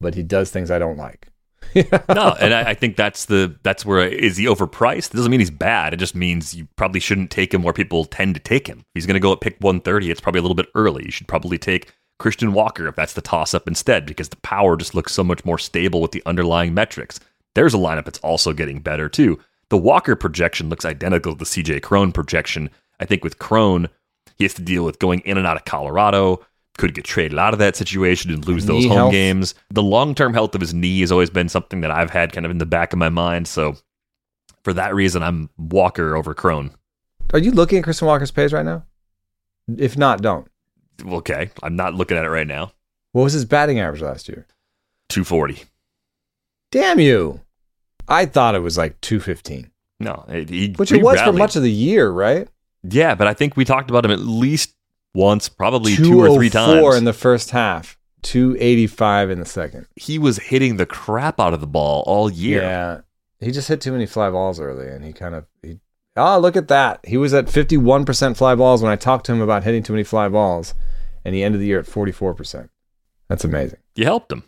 but he does things I don't like. no, and I, I, think that's the that's where is he overpriced? It doesn't mean he's bad. It just means you probably shouldn't take him where people tend to take him. He's going to go at pick 130. It's probably a little bit early. You should probably take Christian Walker if that's the toss up instead, because the power just looks so much more stable with the underlying metrics. There's a lineup that's also getting better too. The Walker projection looks identical to the CJ Cron projection. I think with Cron, he has to deal with going in and out of Colorado, could get traded out of that situation and lose those home health. games. The long term health of his knee has always been something that I've had kind of in the back of my mind. So for that reason, I'm Walker over Cron. Are you looking at Christian Walker's page right now? If not, don't. Okay, I'm not looking at it right now. What was his batting average last year? 240. Damn you. I thought it was like 215. No, he, which it was rallied. for much of the year, right? Yeah, but I think we talked about him at least once, probably two or oh three times. Four in the first half, 285 in the second. He was hitting the crap out of the ball all year. Yeah. He just hit too many fly balls early and he kind of he Oh, look at that. He was at 51% fly balls when I talked to him about hitting too many fly balls and he ended the year at 44%. That's amazing. You helped him.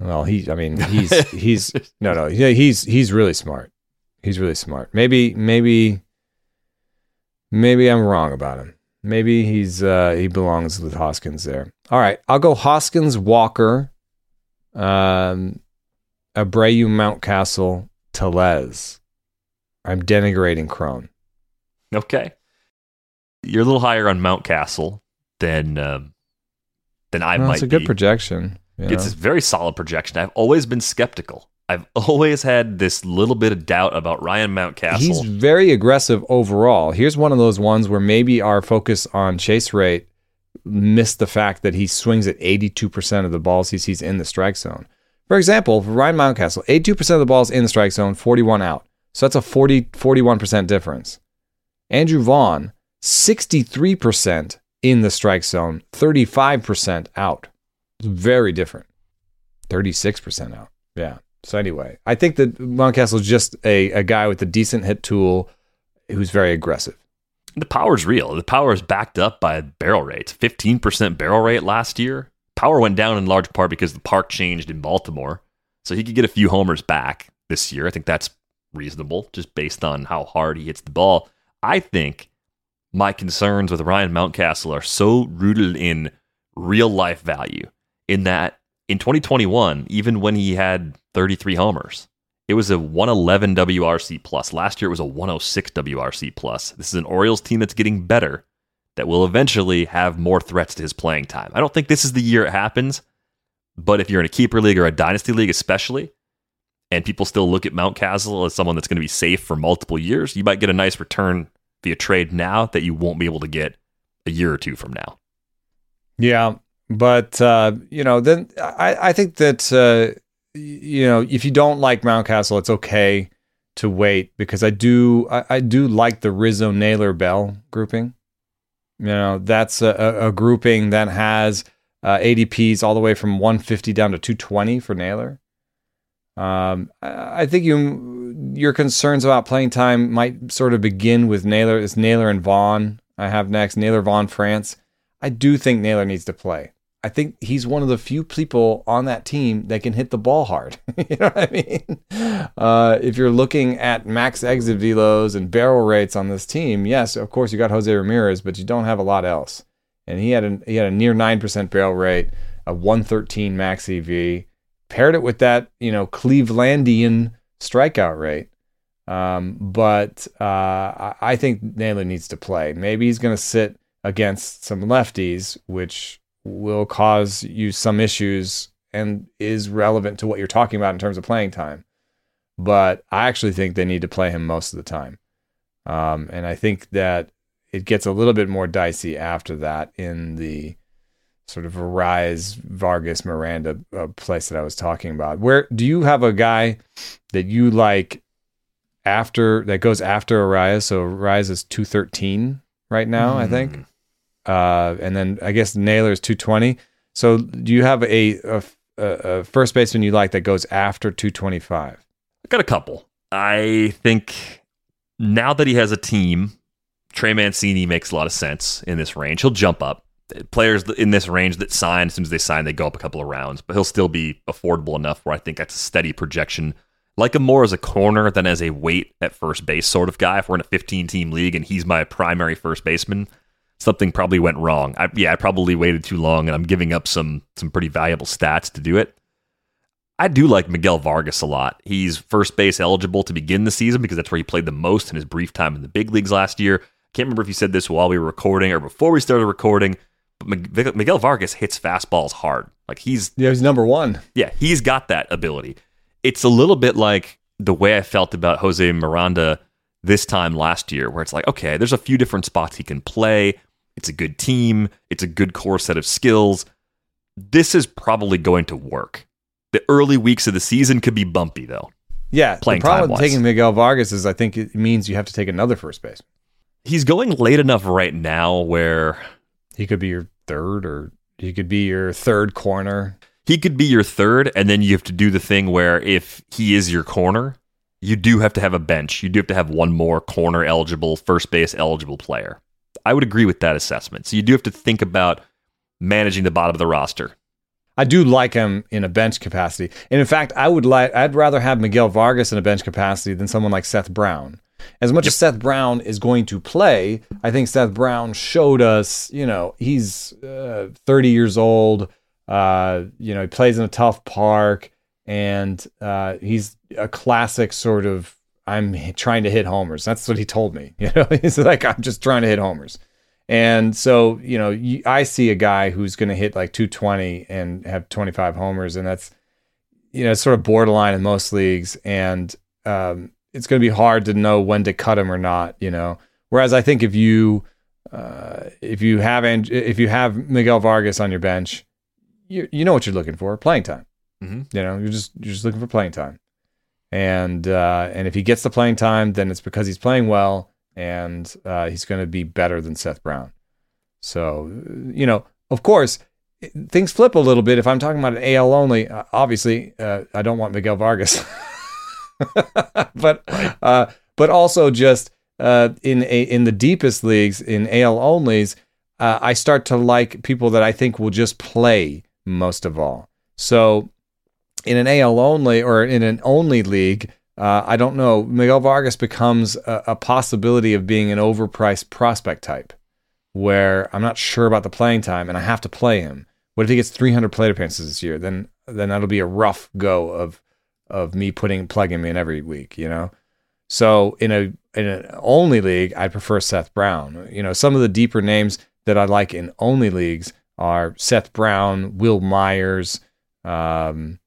Well, he I mean, he's he's no, no. He's he's really smart. He's really smart. Maybe maybe Maybe I'm wrong about him. Maybe he's uh, he belongs with Hoskins there. All right, I'll go Hoskins, Walker, um, Abreu, Mountcastle, Tellez. I'm denigrating Cron. Okay, you're a little higher on Mountcastle than um, than I well, might. It's a good projection. It's a very solid projection. I've always been skeptical. I've always had this little bit of doubt about Ryan Mountcastle. He's very aggressive overall. Here's one of those ones where maybe our focus on chase rate missed the fact that he swings at 82% of the balls he sees in the strike zone. For example, for Ryan Mountcastle, 82% of the balls in the strike zone, 41 out. So that's a 40 41% difference. Andrew Vaughn, 63% in the strike zone, 35% out. It's very different. 36% out. Yeah. So anyway, I think that Mountcastle is just a, a guy with a decent hit tool who's very aggressive. The power is real. The power is backed up by barrel rates. 15% barrel rate last year. Power went down in large part because the park changed in Baltimore. So he could get a few homers back this year. I think that's reasonable just based on how hard he hits the ball. I think my concerns with Ryan Mountcastle are so rooted in real life value in that in 2021, even when he had 33 homers, it was a 111 WRC plus. Last year it was a 106 WRC plus. This is an Orioles team that's getting better that will eventually have more threats to his playing time. I don't think this is the year it happens, but if you're in a keeper league or a dynasty league especially, and people still look at Mount Mountcastle as someone that's going to be safe for multiple years, you might get a nice return via trade now that you won't be able to get a year or two from now. Yeah, but uh, you know, then I, I think that uh, you know if you don't like Mountcastle, it's okay to wait because I do I, I do like the Rizzo Naylor Bell grouping. You know, that's a, a grouping that has uh, ADPs all the way from 150 down to 220 for Naylor. Um, I think you your concerns about playing time might sort of begin with Naylor. It's Naylor and Vaughn. I have next Naylor Vaughn France. I do think Naylor needs to play. I think he's one of the few people on that team that can hit the ball hard. you know what I mean? Uh, if you're looking at max exit velos and barrel rates on this team, yes, of course you got Jose Ramirez, but you don't have a lot else. And he had a he had a near nine percent barrel rate, a 113 max EV, paired it with that you know Clevelandian strikeout rate. Um, but uh, I think Naylor needs to play. Maybe he's going to sit against some lefties, which will cause you some issues and is relevant to what you're talking about in terms of playing time. But I actually think they need to play him most of the time. Um, and I think that it gets a little bit more dicey after that in the sort of Arraez Vargas Miranda uh, place that I was talking about. Where do you have a guy that you like after that goes after Arraez? So Arraez is 213 right now, mm. I think. Uh, and then I guess Naylor is 220. So do you have a, a, a first baseman you like that goes after 225? I got a couple. I think now that he has a team, Trey Mancini makes a lot of sense in this range. He'll jump up. Players in this range that sign, as soon as they sign, they go up a couple of rounds, but he'll still be affordable enough where I think that's a steady projection. Like him more as a corner than as a weight at first base sort of guy. If we're in a 15 team league and he's my primary first baseman, something probably went wrong. I, yeah, I probably waited too long, and I'm giving up some some pretty valuable stats to do it. I do like Miguel Vargas a lot. He's first base eligible to begin the season because that's where he played the most in his brief time in the big leagues last year. I can't remember if you said this while we were recording or before we started recording, but Miguel Vargas hits fastballs hard. Like he's yeah, he's number one. Yeah, he's got that ability. It's a little bit like the way I felt about Jose Miranda this time last year, where it's like, okay, there's a few different spots he can play. It's a good team. It's a good core set of skills. This is probably going to work. The early weeks of the season could be bumpy, though. Yeah, playing the problem with taking Miguel Vargas is I think it means you have to take another first base. He's going late enough right now where he could be your third, or he could be your third corner. He could be your third, and then you have to do the thing where if he is your corner, you do have to have a bench. You do have to have one more corner eligible, first base eligible player. I would agree with that assessment. So you do have to think about managing the bottom of the roster. I do like him in a bench capacity. And in fact, I would like I'd rather have Miguel Vargas in a bench capacity than someone like Seth Brown. As much yep. as Seth Brown is going to play, I think Seth Brown showed us, you know, he's uh, 30 years old. Uh, you know, he plays in a tough park and uh, he's a classic sort of I'm trying to hit homers. That's what he told me. You know, he's like, I'm just trying to hit homers. And so, you know, I see a guy who's going to hit like 220 and have 25 homers, and that's, you know, it's sort of borderline in most leagues. And um, it's going to be hard to know when to cut him or not, you know. Whereas I think if you, uh, if you have if you have Miguel Vargas on your bench, you you know what you're looking for, playing time. Mm-hmm. You know, you're just you're just looking for playing time and uh, and if he gets the playing time, then it's because he's playing well, and uh, he's going to be better than Seth Brown. So you know, of course, things flip a little bit. If I'm talking about an AL only, uh, obviously, uh, I don't want Miguel Vargas, but uh, but also just uh, in a, in the deepest leagues in AL onlys, I start to like people that I think will just play most of all. So in an AL only or in an only league, uh, I don't know. Miguel Vargas becomes a, a, possibility of being an overpriced prospect type, where I'm not sure about the playing time and I have to play him. What if he gets 300 plate appearances this year? Then then that'll be a rough go of of me putting plugging him in every week. You know. So in a in an only league, I prefer Seth Brown. You know, some of the deeper names that I like in only leagues are Seth Brown, Wil Myers. Um,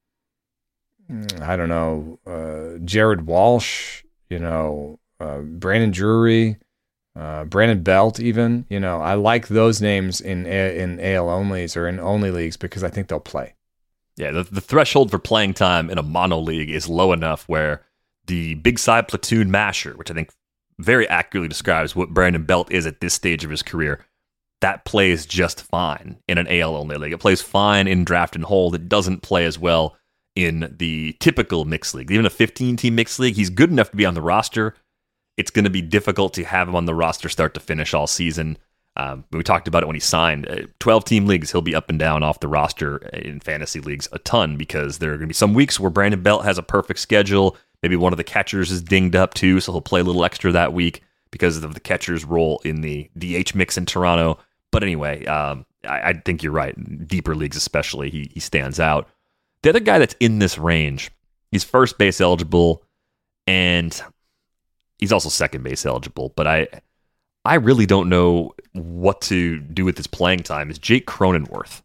I don't know, uh, Jared Walsh, you know, uh, Brandon Drury, uh, Brandon Belt, even. You know, I like those names in in AL onlys or in only leagues because I think they'll play. Yeah, the, the threshold for playing time in a mono league is low enough where the big side platoon masher, which I think very accurately describes what Brandon Belt is at this stage of his career, that plays just fine in an AL only league. It plays fine in draft and hold. It doesn't play as well in the typical mixed league. Even a 15 team mixed league, he's good enough to be on the roster. It's going to be difficult to have him on the roster start to finish all season. Um, we talked about it when he signed. Uh, 12 team leagues, he'll be up and down off the roster in fantasy leagues a ton because there are going to be some weeks where Brandon Belt has a perfect schedule. Maybe one of the catchers is dinged up too, so he'll play a little extra that week because of the catcher's role in the DH mix in Toronto. But anyway, um, I, I, think you're right. Deeper leagues, especially, he, he stands out. The other guy that's in this range, he's first base eligible, and he's also second base eligible. But I, I really don't know what to do with his playing time. Is Jake Cronenworth?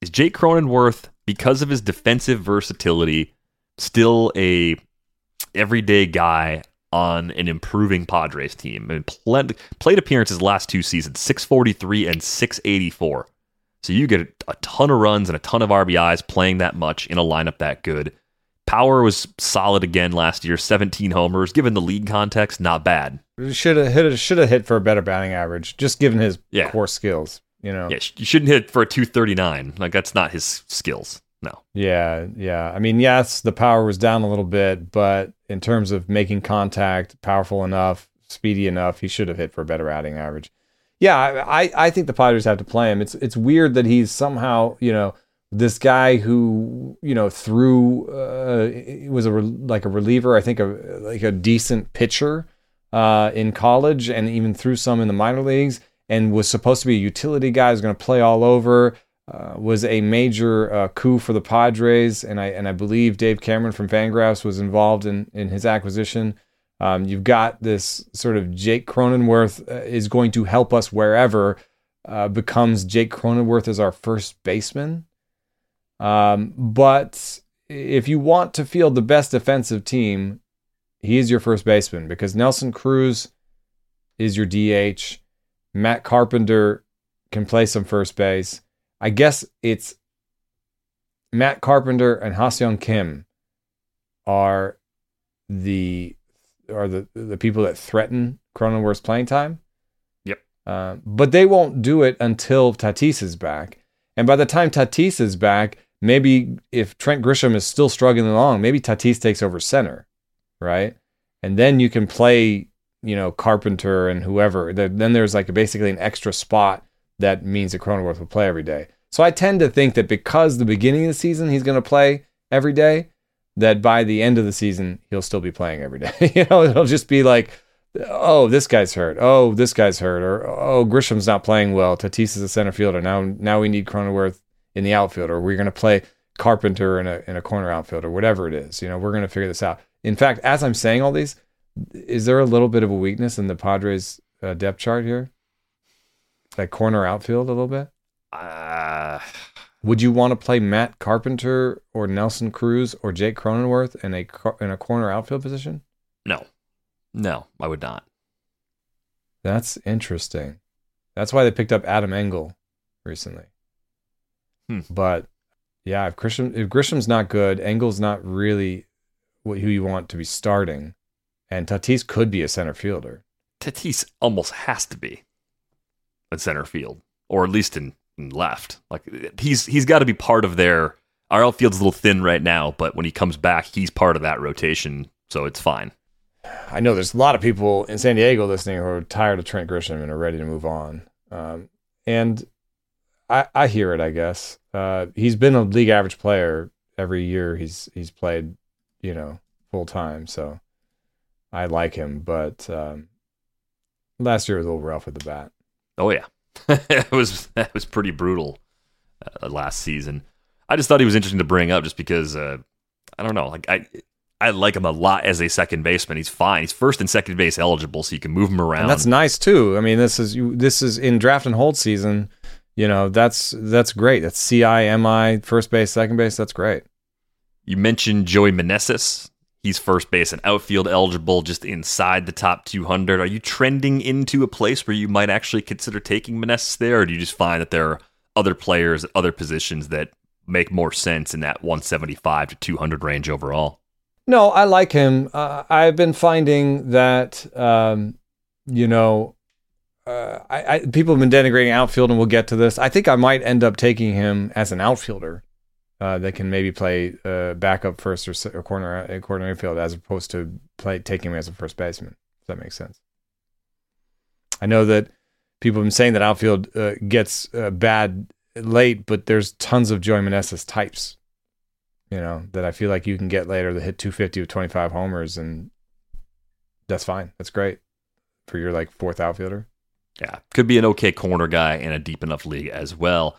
Is Jake Cronenworth because of his defensive versatility still a everyday guy on an improving Padres team. I mean, pled, plate appearances last two seasons, 643 and 684. So you get a ton of runs and a ton of RBIs playing that much in a lineup that good. Power was solid again last year, 17 homers. Given the league context, not bad. Should have hit. Should have hit for a better batting average, just given his yeah. core skills. You know. Yeah, you shouldn't hit for a 239. Like that's not his skills. No. Yeah, yeah. I mean, yes, the power was down a little bit, but in terms of making contact, powerful enough, speedy enough, he should have hit for a better batting average. Yeah, I, I think the Padres have to play him. It's it's weird that he's somehow you know this guy who you know threw uh, was a like a reliever. I think a like a decent pitcher uh, in college and even threw some in the minor leagues and was supposed to be a utility guy. Was going to play all over. Uh, was a major uh, coup for the Padres, and I and I believe Dave Cameron from Fangraphs was involved in in his acquisition. Um, you've got this sort of Jake Cronenworth uh, is going to help us wherever uh, becomes Jake Cronenworth as our first baseman. Um, but if you want to field the best defensive team, he is your first baseman because Nelson Cruz is your DH. Matt Carpenter can play some first base. I guess it's Matt Carpenter and Ha-Seong Kim are the are the the people that threaten Cronenworth's playing time. Yep. Uh, but they won't do it until Tatis is back. And by the time Tatis is back, maybe if Trent Grisham is still struggling along, maybe Tatis takes over center, right? And then you can play, you know, Carpenter and whoever. Then there's like basically an extra spot that means that Cronenworth will play every day. So I tend to think that because the beginning of the season he's going to play every day, that by the end of the season he'll still be playing every day. you know, it'll just be like, oh, this guy's hurt. Oh, this guy's hurt. Or oh, Grisham's not playing well. Tatis is a center fielder. Now, now we need Cronenworth in the outfield, or we're going to play Carpenter in a in a corner outfield, or whatever it is. You know, we're going to figure this out. In fact, as I'm saying all these, is there a little bit of a weakness in the Padres uh, depth chart here? that corner outfield a little bit? Uh, Would you want to play Matt Carpenter or Nelson Cruz or Jake Cronenworth in a in a corner outfield position? No, no, I would not. That's interesting. That's why they picked up Adam Engel recently. Hmm. But yeah, if Grisham if Grisham's not good, Engel's not really who you want to be starting, and Tatis could be a center fielder. Tatis almost has to be in center field, or at least in, in left. Like he's he's got to be part of their. Our outfield's a little thin right now, but when he comes back, he's part of that rotation, so it's fine. I know there's a lot of people in San Diego listening who are tired of Trent Grisham and are ready to move on. Um, and I, I hear it. I guess uh, he's been a league average player every year he's he's played, you know, full time. So I like him, but um, last year was a little rough with the bat. Oh yeah, it was that was pretty brutal uh, last season. I just thought he was interesting to bring up just because uh, I don't know, like I I like him a lot as a second baseman. He's fine. He's first and second base eligible, so you can move him around. And that's nice too. I mean, this is this is in draft and hold season. You know, that's that's great. That's C I M I first base, second base. That's great. You mentioned Joey Meneses. He's first base and outfield eligible, just inside the top 200. Are you trending into a place where you might actually consider taking Meneses there, or do you just find that there are other players at other positions that make more sense in that 175 to 200 range overall? No, I like him. Uh, I've been finding that, um, you know, uh, I, I, people have been denigrating outfield, and we'll get to this. I think I might end up taking him as an outfielder uh, that can maybe play uh, backup first or, or corner uh, corner infield as opposed to play taking him as a first baseman. If that makes sense. I know that people have been saying that outfield uh, gets uh, bad late, but there's tons of Joey Meneses types, you know, that I feel like you can get later that hit 250 with 25 homers, and that's fine. That's great for your like fourth outfielder. Yeah, could be an okay corner guy in a deep enough league as well.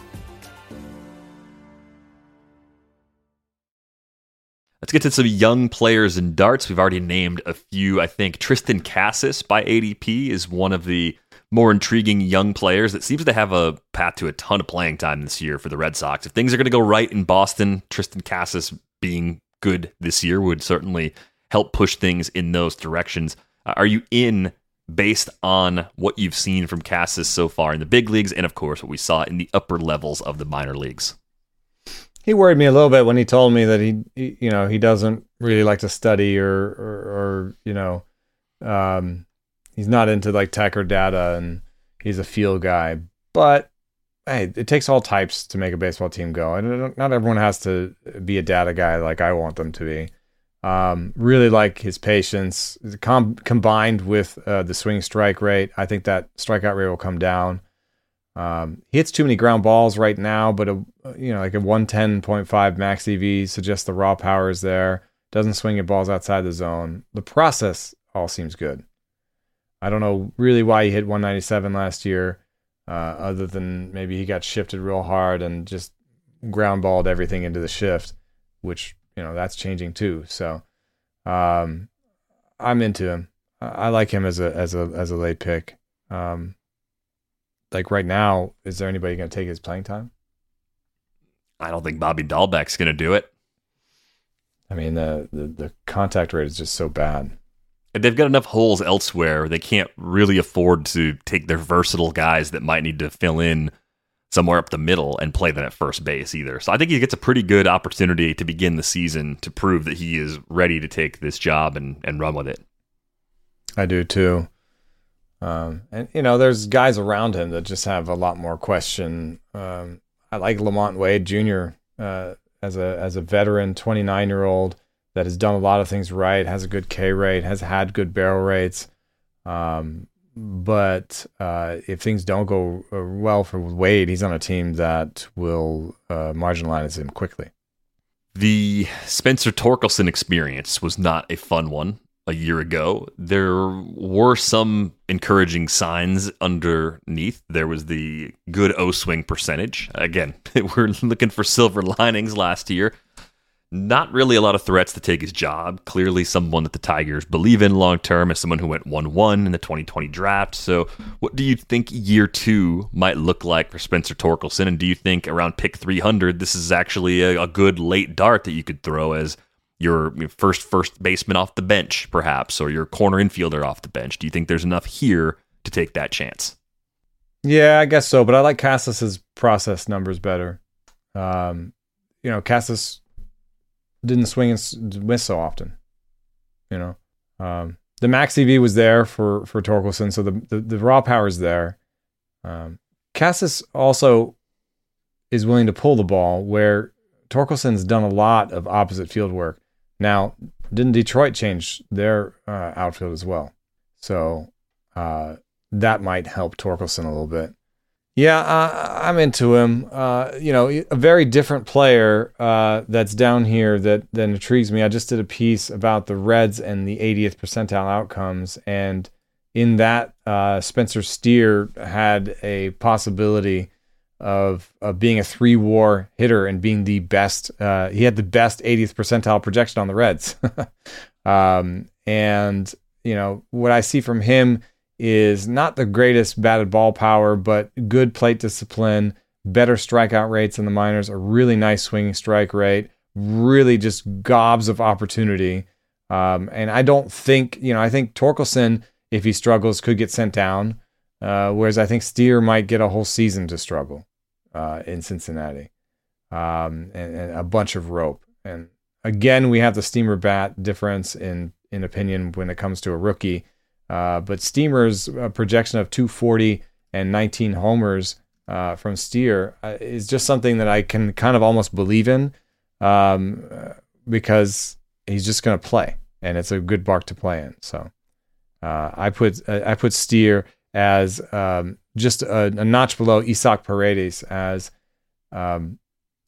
Let's get to some young players in darts. We've already named a few. I think Triston Casas by ADP is one of the more intriguing young players that seems to have a path to a ton of playing time this year for the Red Sox. If things are going to go right in Boston, Triston Casas being good this year would certainly help push things in those directions. Uh, are you in based on what you've seen from Casas so far in the big leagues and, of course, what we saw in the upper levels of the minor leagues? He worried me a little bit when he told me that he, he you know, he doesn't really like to study or, or, or you know, um, he's not into like tech or data and he's a feel guy. But hey, it takes all types to make a baseball team go. And not everyone has to be a data guy like I want them to be. Um, really like his patience com- combined with uh, the swing strike rate. I think that strikeout rate will come down. Um, he hits too many ground balls right now, but a, you know, like a 110.5 max EV suggests the raw power is there. Doesn't swing at balls outside the zone. The process all seems good. I don't know really why he hit 197 last year, uh, other than maybe he got shifted real hard and just ground balled everything into the shift, which you know that's changing too. So um, I'm into him. I like him as a as a as a late pick. Um, like right now, is there anybody going to take his playing time? I don't think Bobby Dalbec's going to do it. I mean, the, the, the contact rate is just so bad. They've got enough holes elsewhere. They can't really afford to take their versatile guys that might need to fill in somewhere up the middle and play them at first base either. So I think he gets a pretty good opportunity to begin the season to prove that he is ready to take this job and, and run with it. I do too. Um, and you know, there's guys around him that just have a lot more question. Um, I like LaMonte Wade Jr. Uh, as a as a veteran, 29 year old that has done a lot of things right, has a good K rate, has had good barrel rates. Um, but uh, if things don't go uh, well for Wade, he's on a team that will uh, marginalize him quickly. The Spencer Torkelson experience was not a fun one a year ago, there were some encouraging signs underneath. There was the good O swing percentage. Again, we're looking for silver linings last year. Not really a lot of threats to take his job. Clearly, someone that the Tigers believe in long term as someone who went 1 1 in the 2020 draft. So, what do you think year two might look like for Spencer Torkelson? And do you think around pick 300, this is actually a, a good late dart that you could throw as your first first baseman off the bench, perhaps, or your corner infielder off the bench? Do you think there's enough here to take that chance? Yeah, I guess so. But I like Casas's process numbers better. Um, you know, Casas didn't swing and miss so often. You know, um, the max EV was there for for Torkelson, so the the, the raw power is there. Um, also is willing to pull the ball, where Torkelson's done a lot of opposite field work. Now, didn't Detroit change their uh, outfield as well? So uh, that might help Torkelson a little bit. Yeah, uh, I'm into him. Uh, you know, a very different player uh, that's down here that that intrigues me. I just did a piece about the Reds and the 80th percentile outcomes, and in that, uh, Spencer Steer had a possibility of of being a three WAR hitter and being the best. Uh, he had the best 80th percentile projection on the Reds, um, and you know what I see from him is not the greatest batted ball power, but good plate discipline, better strikeout rates in the minors, a really nice swinging strike rate, really just gobs of opportunity. Um, and I don't think, you know, I think Torkelson, if he struggles, could get sent down. Uh, whereas I think Steer might get a whole season to struggle uh, in Cincinnati um, and, and, a bunch of rope. And again, we have the steamer bat difference in in opinion when it comes to a rookie. Uh, but Steamer's projection of 240 and 19 homers uh, from Steer uh, is just something that I can kind of almost believe in um, because he's just going to play, and it's a good bark to play in. So uh, I put I put Steer as um, just a, a, notch below Isaac Paredes as um,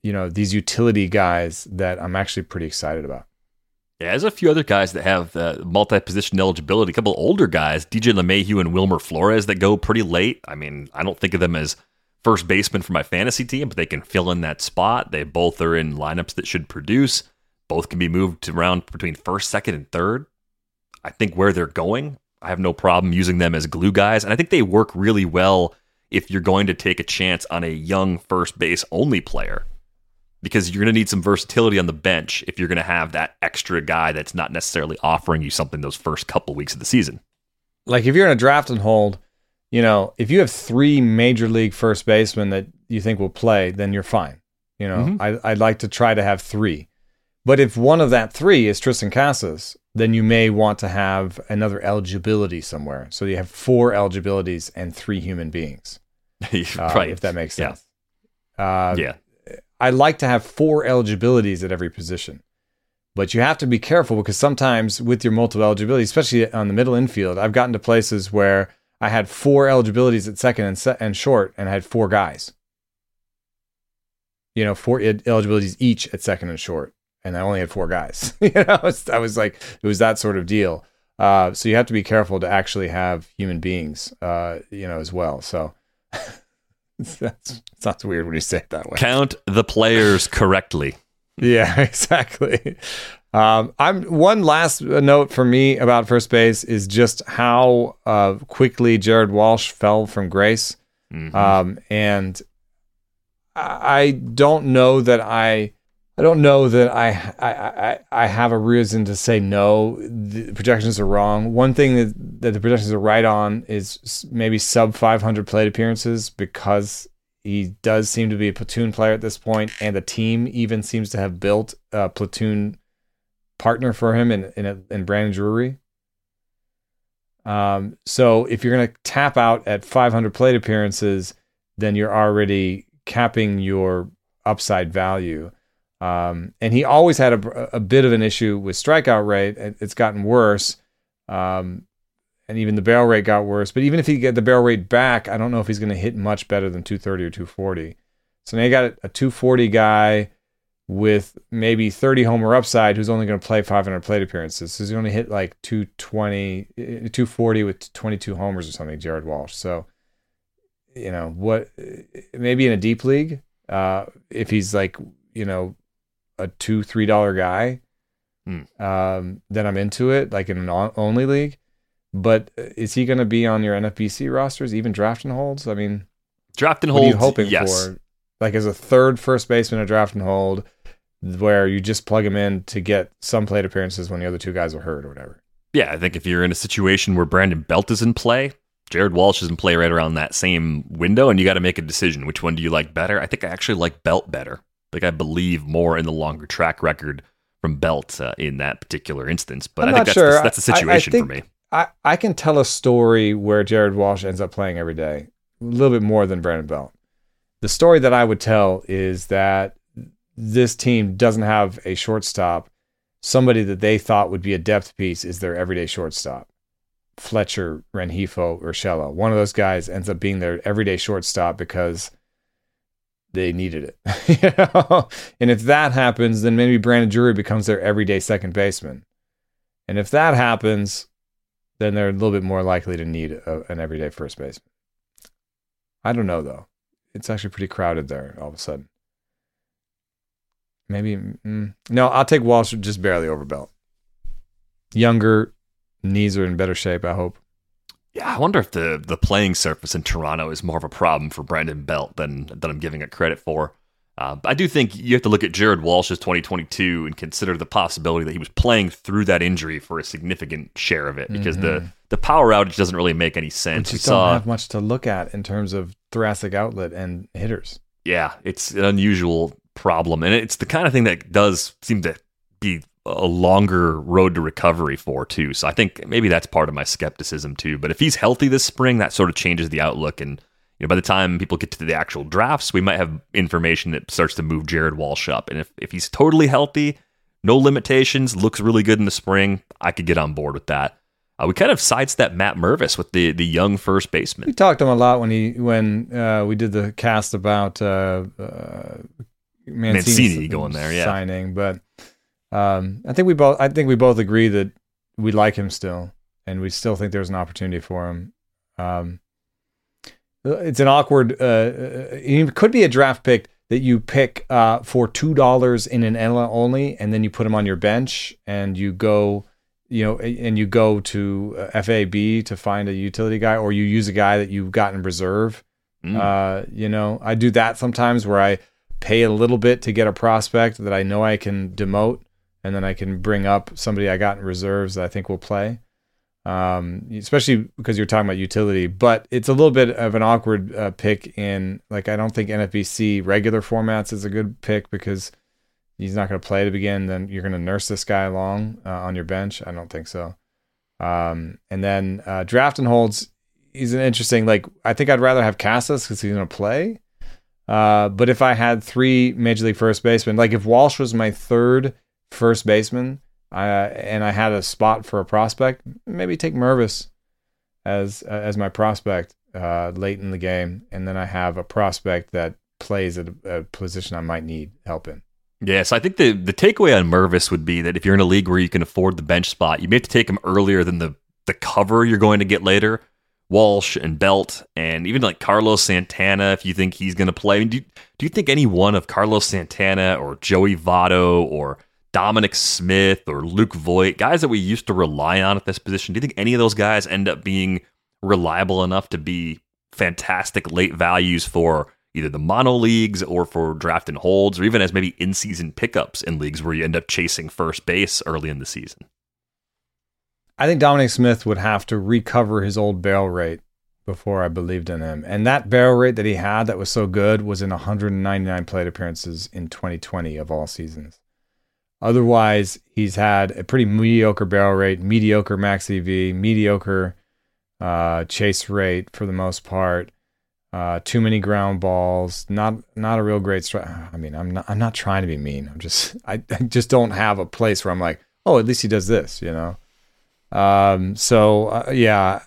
you know these utility guys that I'm actually pretty excited about. Yeah, there's a few other guys that have uh, multi-position eligibility. A couple older guys, DJ LeMahieu and Wilmer Flores, that go pretty late. I mean, I don't think of them as first baseman for my fantasy team, but they can fill in that spot. They both are in lineups that should produce. Both can be moved around between first, second, and third. I think where they're going, I have no problem using them as glue guys, and I think they work really well if you're going to take a chance on a young first base only player because you're going to need some versatility on the bench if you're going to have that extra guy that's not necessarily offering you something those first couple weeks of the season. Like if you're in a draft and hold, you know, if you have three major league first basemen that you think will play, then you're fine. You know, mm-hmm. I, I'd like to try to have three. But if one of that three is Triston Casas, then you may want to have another eligibility somewhere. So you have four eligibilities and three human beings. right. Uh, if that makes sense. Yeah. Uh, yeah. I like to have four eligibilities at every position. But you have to be careful because sometimes with your multiple eligibility, especially on the middle infield, I've gotten to places where I had four eligibilities at second and, se- and short and I had four guys. You know, four eligibilities each at second and short. And I only had four guys. you know, I was like, it was that sort of deal. Uh, so you have to be careful to actually have human beings, uh, you know, as well. So That's sounds weird when you say it that way. Count the players correctly. Yeah, exactly. Um, I'm one last note for me about first base is just how uh, quickly Jared Walsh fell from grace, mm-hmm. um, and I don't know that I I don't know that I, I, I, have a reason to say no. The projections are wrong. One thing that, that the projections are right on is maybe sub 500 plate appearances because he does seem to be a platoon player at this point, and the team even seems to have built a platoon partner for him in in, a, in Brandon Drury. Um, so if you're going to tap out at 500 plate appearances, then you're already capping your upside value. Um, and he always had a, a, bit of an issue with strikeout rate. It's gotten worse. Um, and even the barrel rate got worse. But even if he get the barrel rate back, I don't know if he's going to hit much better than 230 or 240. So now you got a 240 guy with maybe 30 homer upside who's only going to play 500 plate appearances. So he's going to hit like 220, 240 with 22 homers or something, Jared Walsh. So, you know, what, maybe in a deep league, uh, if he's like, you know, a two three dollar guy, hmm. um, then I'm into it. Like in an only league, but is he going to be on your NFBC rosters, even draft and holds? I mean, draft and hold. What are you hoping yes. for? Like as a third first baseman, a draft and hold, where you just plug him in to get some plate appearances when the other two guys are hurt or whatever. Yeah, I think if you're in a situation where Brandon Belt is in play, Jared Walsh is in play right around that same window, and you got to make a decision. Which one do you like better? I think I actually like Belt better. Like I believe more in the longer track record from Belt uh, in that particular instance. But I'm i think that's, sure. the, that's the situation I, I for me. I, I can tell a story where Jared Walsh ends up playing every day, a little bit more than Brandon Belt. The story that I would tell is that this team doesn't have a shortstop. Somebody that they thought would be a depth piece is their everyday shortstop. Fletcher, Rengifo, Urshela. One of those guys ends up being their everyday shortstop because – they needed it. you know? And if that happens, then maybe Brandon Drury becomes their everyday second baseman. And if that happens, then they're a little bit more likely to need a, an everyday first baseman. I don't know though. it's actually pretty crowded there all of a sudden. Maybe mm, no, I'll take Walsh just barely over Belt. Younger, knees are in better shape. I hope. Yeah, I wonder if the the playing surface in Toronto is more of a problem for Brandon Belt than than I'm giving it credit for. Uh, I do think you have to look at Jared Walsh's 2022 and consider the possibility that he was playing through that injury for a significant share of it because mm-hmm. the the power outage doesn't really make any sense. But you don't have much to look at in terms of thoracic outlet and hitters. Yeah, it's an unusual problem, and it's the kind of thing that does seem to be a longer road to recovery for too. So I think maybe that's part of my skepticism too. But if he's healthy this spring, that sort of changes the outlook. And you know, by the time people get to the actual drafts, we might have information that starts to move Jared Walsh up. And if if he's totally healthy, no limitations, looks really good in the spring, I could get on board with that. Uh, we kind of sidestepped Matt Mervis with the the young first baseman. We talked to him a lot when he when uh, we did the cast about uh, uh Mancini, Mancini going there, yeah, signing, but um, I think we both I think we both agree that we like him still, and we still think there's an opportunity for him. Um, it's an awkward. Uh, uh it could be a draft pick that you pick uh, for two dollars in an NL only, and then you put him on your bench, and you go, you know, and you go to uh, FAB to find a utility guy, or you use a guy that you've got in reserve. Mm. Uh, you know, I do that sometimes where I pay a little bit to get a prospect that I know I can demote and then I can bring up somebody I got in reserves that I think will play. Um, especially because you're talking about utility, but it's a little bit of an awkward uh, pick in like I don't think NFBC regular formats is a good pick because he's not going to play to begin. Then you're going to nurse this guy along uh, on your bench. I don't think so. Um, and then uh, draft and holds. He's an interesting. Like I think I'd rather have Casas because he's going to play. Uh, but if I had three major league first basemen, like if Walsh was my third first baseman, and I had a spot for a prospect, maybe take Mervis as as my prospect uh, late in the game, and then I have a prospect that plays at a, a position I might need help in. Yeah, so I think the the takeaway on Mervis would be that if you're in a league where you can afford the bench spot, you may have to take him earlier than the the cover you're going to get later. Walsh and Belt and even like Carlos Santana, if you think he's going to play. I mean, do do you think any one of Carlos Santana or Joey Votto or Dominic Smith or Luke Voit, guys that we used to rely on at this position, do you think any of those guys end up being reliable enough to be fantastic late values for either the mono leagues or for draft and holds, or even as maybe in season pickups in leagues where you end up chasing first base early in the season? I think Dominic Smith would have to recover his old barrel rate before I believed in him. And that barrel rate that he had that was so good was in 199 plate appearances in 2020 of all seasons. Otherwise, he's had a pretty mediocre barrel rate, mediocre max EV, mediocre uh, chase rate for the most part. Uh, too many ground balls. Not not a real great strike. I mean, I'm not I'm not trying to be mean. I'm just I, I just don't have a place where I'm like, oh, at least he does this, you know. Um, so uh, yeah,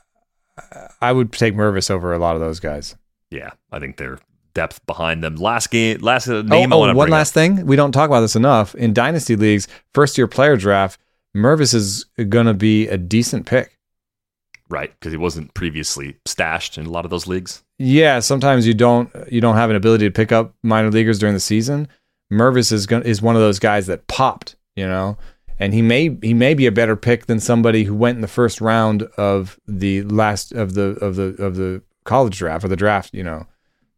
I would take Mervis over a lot of those guys. Yeah, I think they're depth behind them. Last game, last uh, name. Oh, oh one last up. thing. We don't talk about this enough in dynasty leagues. First year player draft. Mervis is going to be a decent pick. Right, because he wasn't previously stashed in a lot of those leagues. Yeah, sometimes you don't you don't have an ability to pick up minor leaguers during the season. Mervis is going is one of those guys that popped, you know, and he may he may be a better pick than somebody who went in the first round of the last of the of the of the college draft or the draft, you know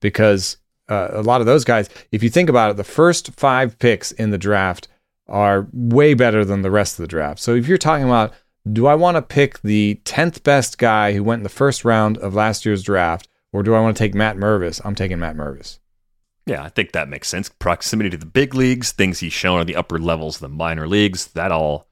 because uh, a lot of those guys, if you think about it, the first five picks in the draft are way better than the rest of the draft. So if you're talking about, do I want to pick the 10th best guy who went in the first round of last year's draft, or do I want to take Matt Mervis? I'm taking Matt Mervis. Yeah, I think that makes sense. Proximity to the big leagues, things he's shown on the upper levels of the minor leagues, that all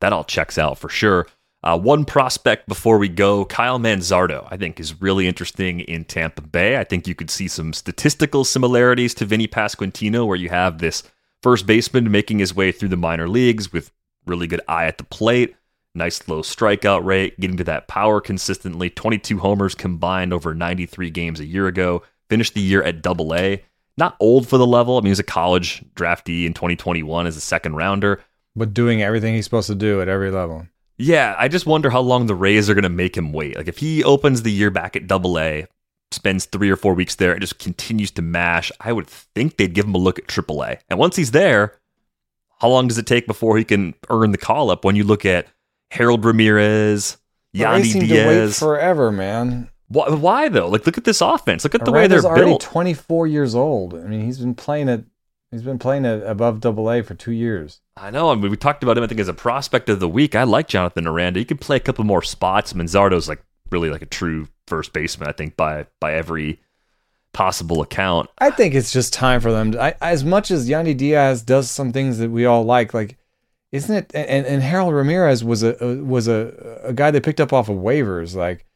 that all checks out for sure. Uh, one prospect before we go, Kyle Manzardo, I think is really interesting in Tampa Bay. I think you could see some statistical similarities to Vinny Pasquantino, where you have this first baseman making his way through the minor leagues with really good eye at the plate, nice low strikeout rate, getting to that power consistently. 22 homers combined over 93 games a year ago. Finished the year at Double A. Not old for the level. I mean, he was a college draftee in 2021 as a second rounder, but doing everything he's supposed to do at every level. Yeah, I just wonder how long the Rays are going to make him wait. Like if he opens the year back at Double A, spends three or four weeks there and just continues to mash, I would think they'd give him a look at AAA. And once he's there, how long does it take before he can earn the call up? When you look at Harold Ramirez, Yandy seem to wait Diaz, forever, man. why, why though? Like, look at this offense. Look at the Miranda's way they're already built. 24 years old. I mean, he's been playing at he's been playing at above Double A for two years. I know. I mean, we talked about him. I think as a prospect of the week, I like Jonathan Aranda. He can play a couple more spots. Manzardo's like really like a true first baseman. I think by by every possible account. I think it's just time for them. To, I, as much as Yandy Diaz does some things that we all like, like isn't it? And, and Harold Ramirez was a was a a guy they picked up off of waivers. Like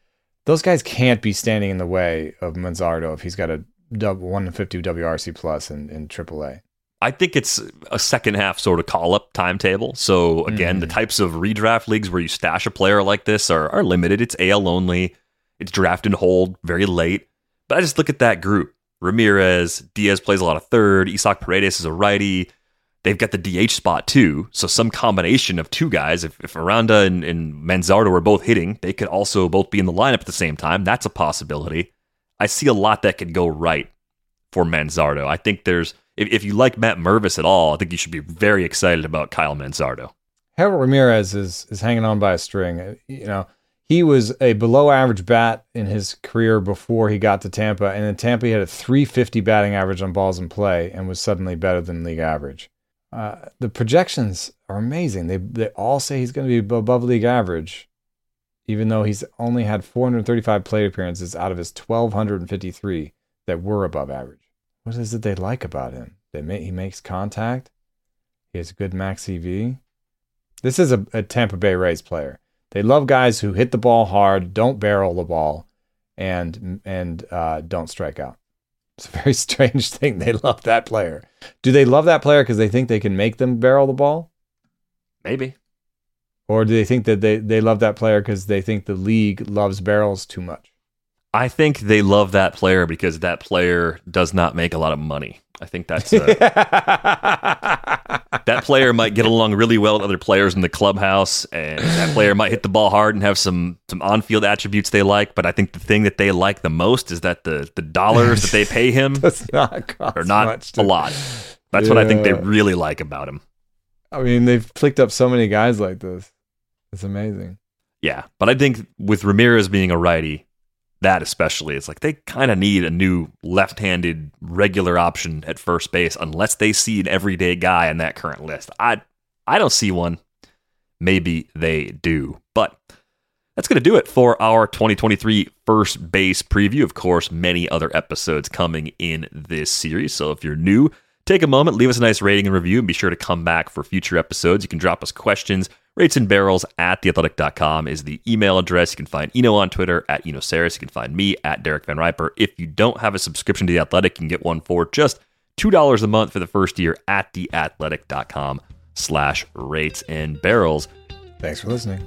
those guys can't be standing in the way of Manzardo if he's got a dub 150 WRC plus in in AAA. I think it's a second half sort of call up timetable. So again, the Mm. types of redraft leagues where you stash a player like this are, are limited. It's AL only. It's draft and hold very late. But I just look at that group. Ramirez, Diaz plays a lot of third. Isaac Paredes is a righty. They've got the DH spot too. So some combination of two guys. If, if Aranda and, and Manzardo are both hitting, they could also both be in the lineup at the same time. That's a possibility. I see a lot that could go right for Manzardo. I think there's if, if you like Matt Mervis at all, I think you should be very excited about Kyle Manzardo. Harold Ramirez is is hanging on by a string. Uh, You know, he was a below average bat in his career before he got to Tampa, and in Tampa he had a 350 batting average on balls in play and was suddenly better than league average. Uh, the projections are amazing. They they all say he's going to be above league average, even though he's only had 435 plate appearances out of his 1253 that were above average. What is it they like about him? They ma- he makes contact. He has a good max EV. This is a, a Tampa Bay Rays player. They love guys who hit the ball hard, don't barrel the ball, and and uh, don't strike out. It's a very strange thing. They love that player. Do they love that player because they think they can make them barrel the ball, Maybe. or do they think that they they love that player because they think the league loves barrels too much? I think they love that player because that player does not make a lot of money. I think that's uh, that player might get along really well with other players in the clubhouse, and that player might hit the ball hard and have some some on field attributes they like. But I think the thing that they like the most is that the the dollars that they pay him Does not cost are not a lot. That's what I think they really like about him. I mean, they've picked up so many guys like this. It's amazing. Yeah, but I think with Ramirez being a righty, that especially, it's like they kind of need a new left-handed regular option at first base, unless they see an everyday guy in that current list. I I don't see one. Maybe they do, but that's going to do it for our 2023 first base preview. Of course, many other episodes coming in this series. So if you're new, take a moment, leave us a nice rating and review, and be sure to come back for future episodes. You can drop us questions. Rates and barrels at theathletic.com is the email address. You can find Eno on Twitter at Eno Sarris. You can find me at Derek Van Riper. If you don't have a subscription to The Athletic, you can get one for just $2 a month for the first year at theathletic.com slash rates and barrels. Thanks for listening.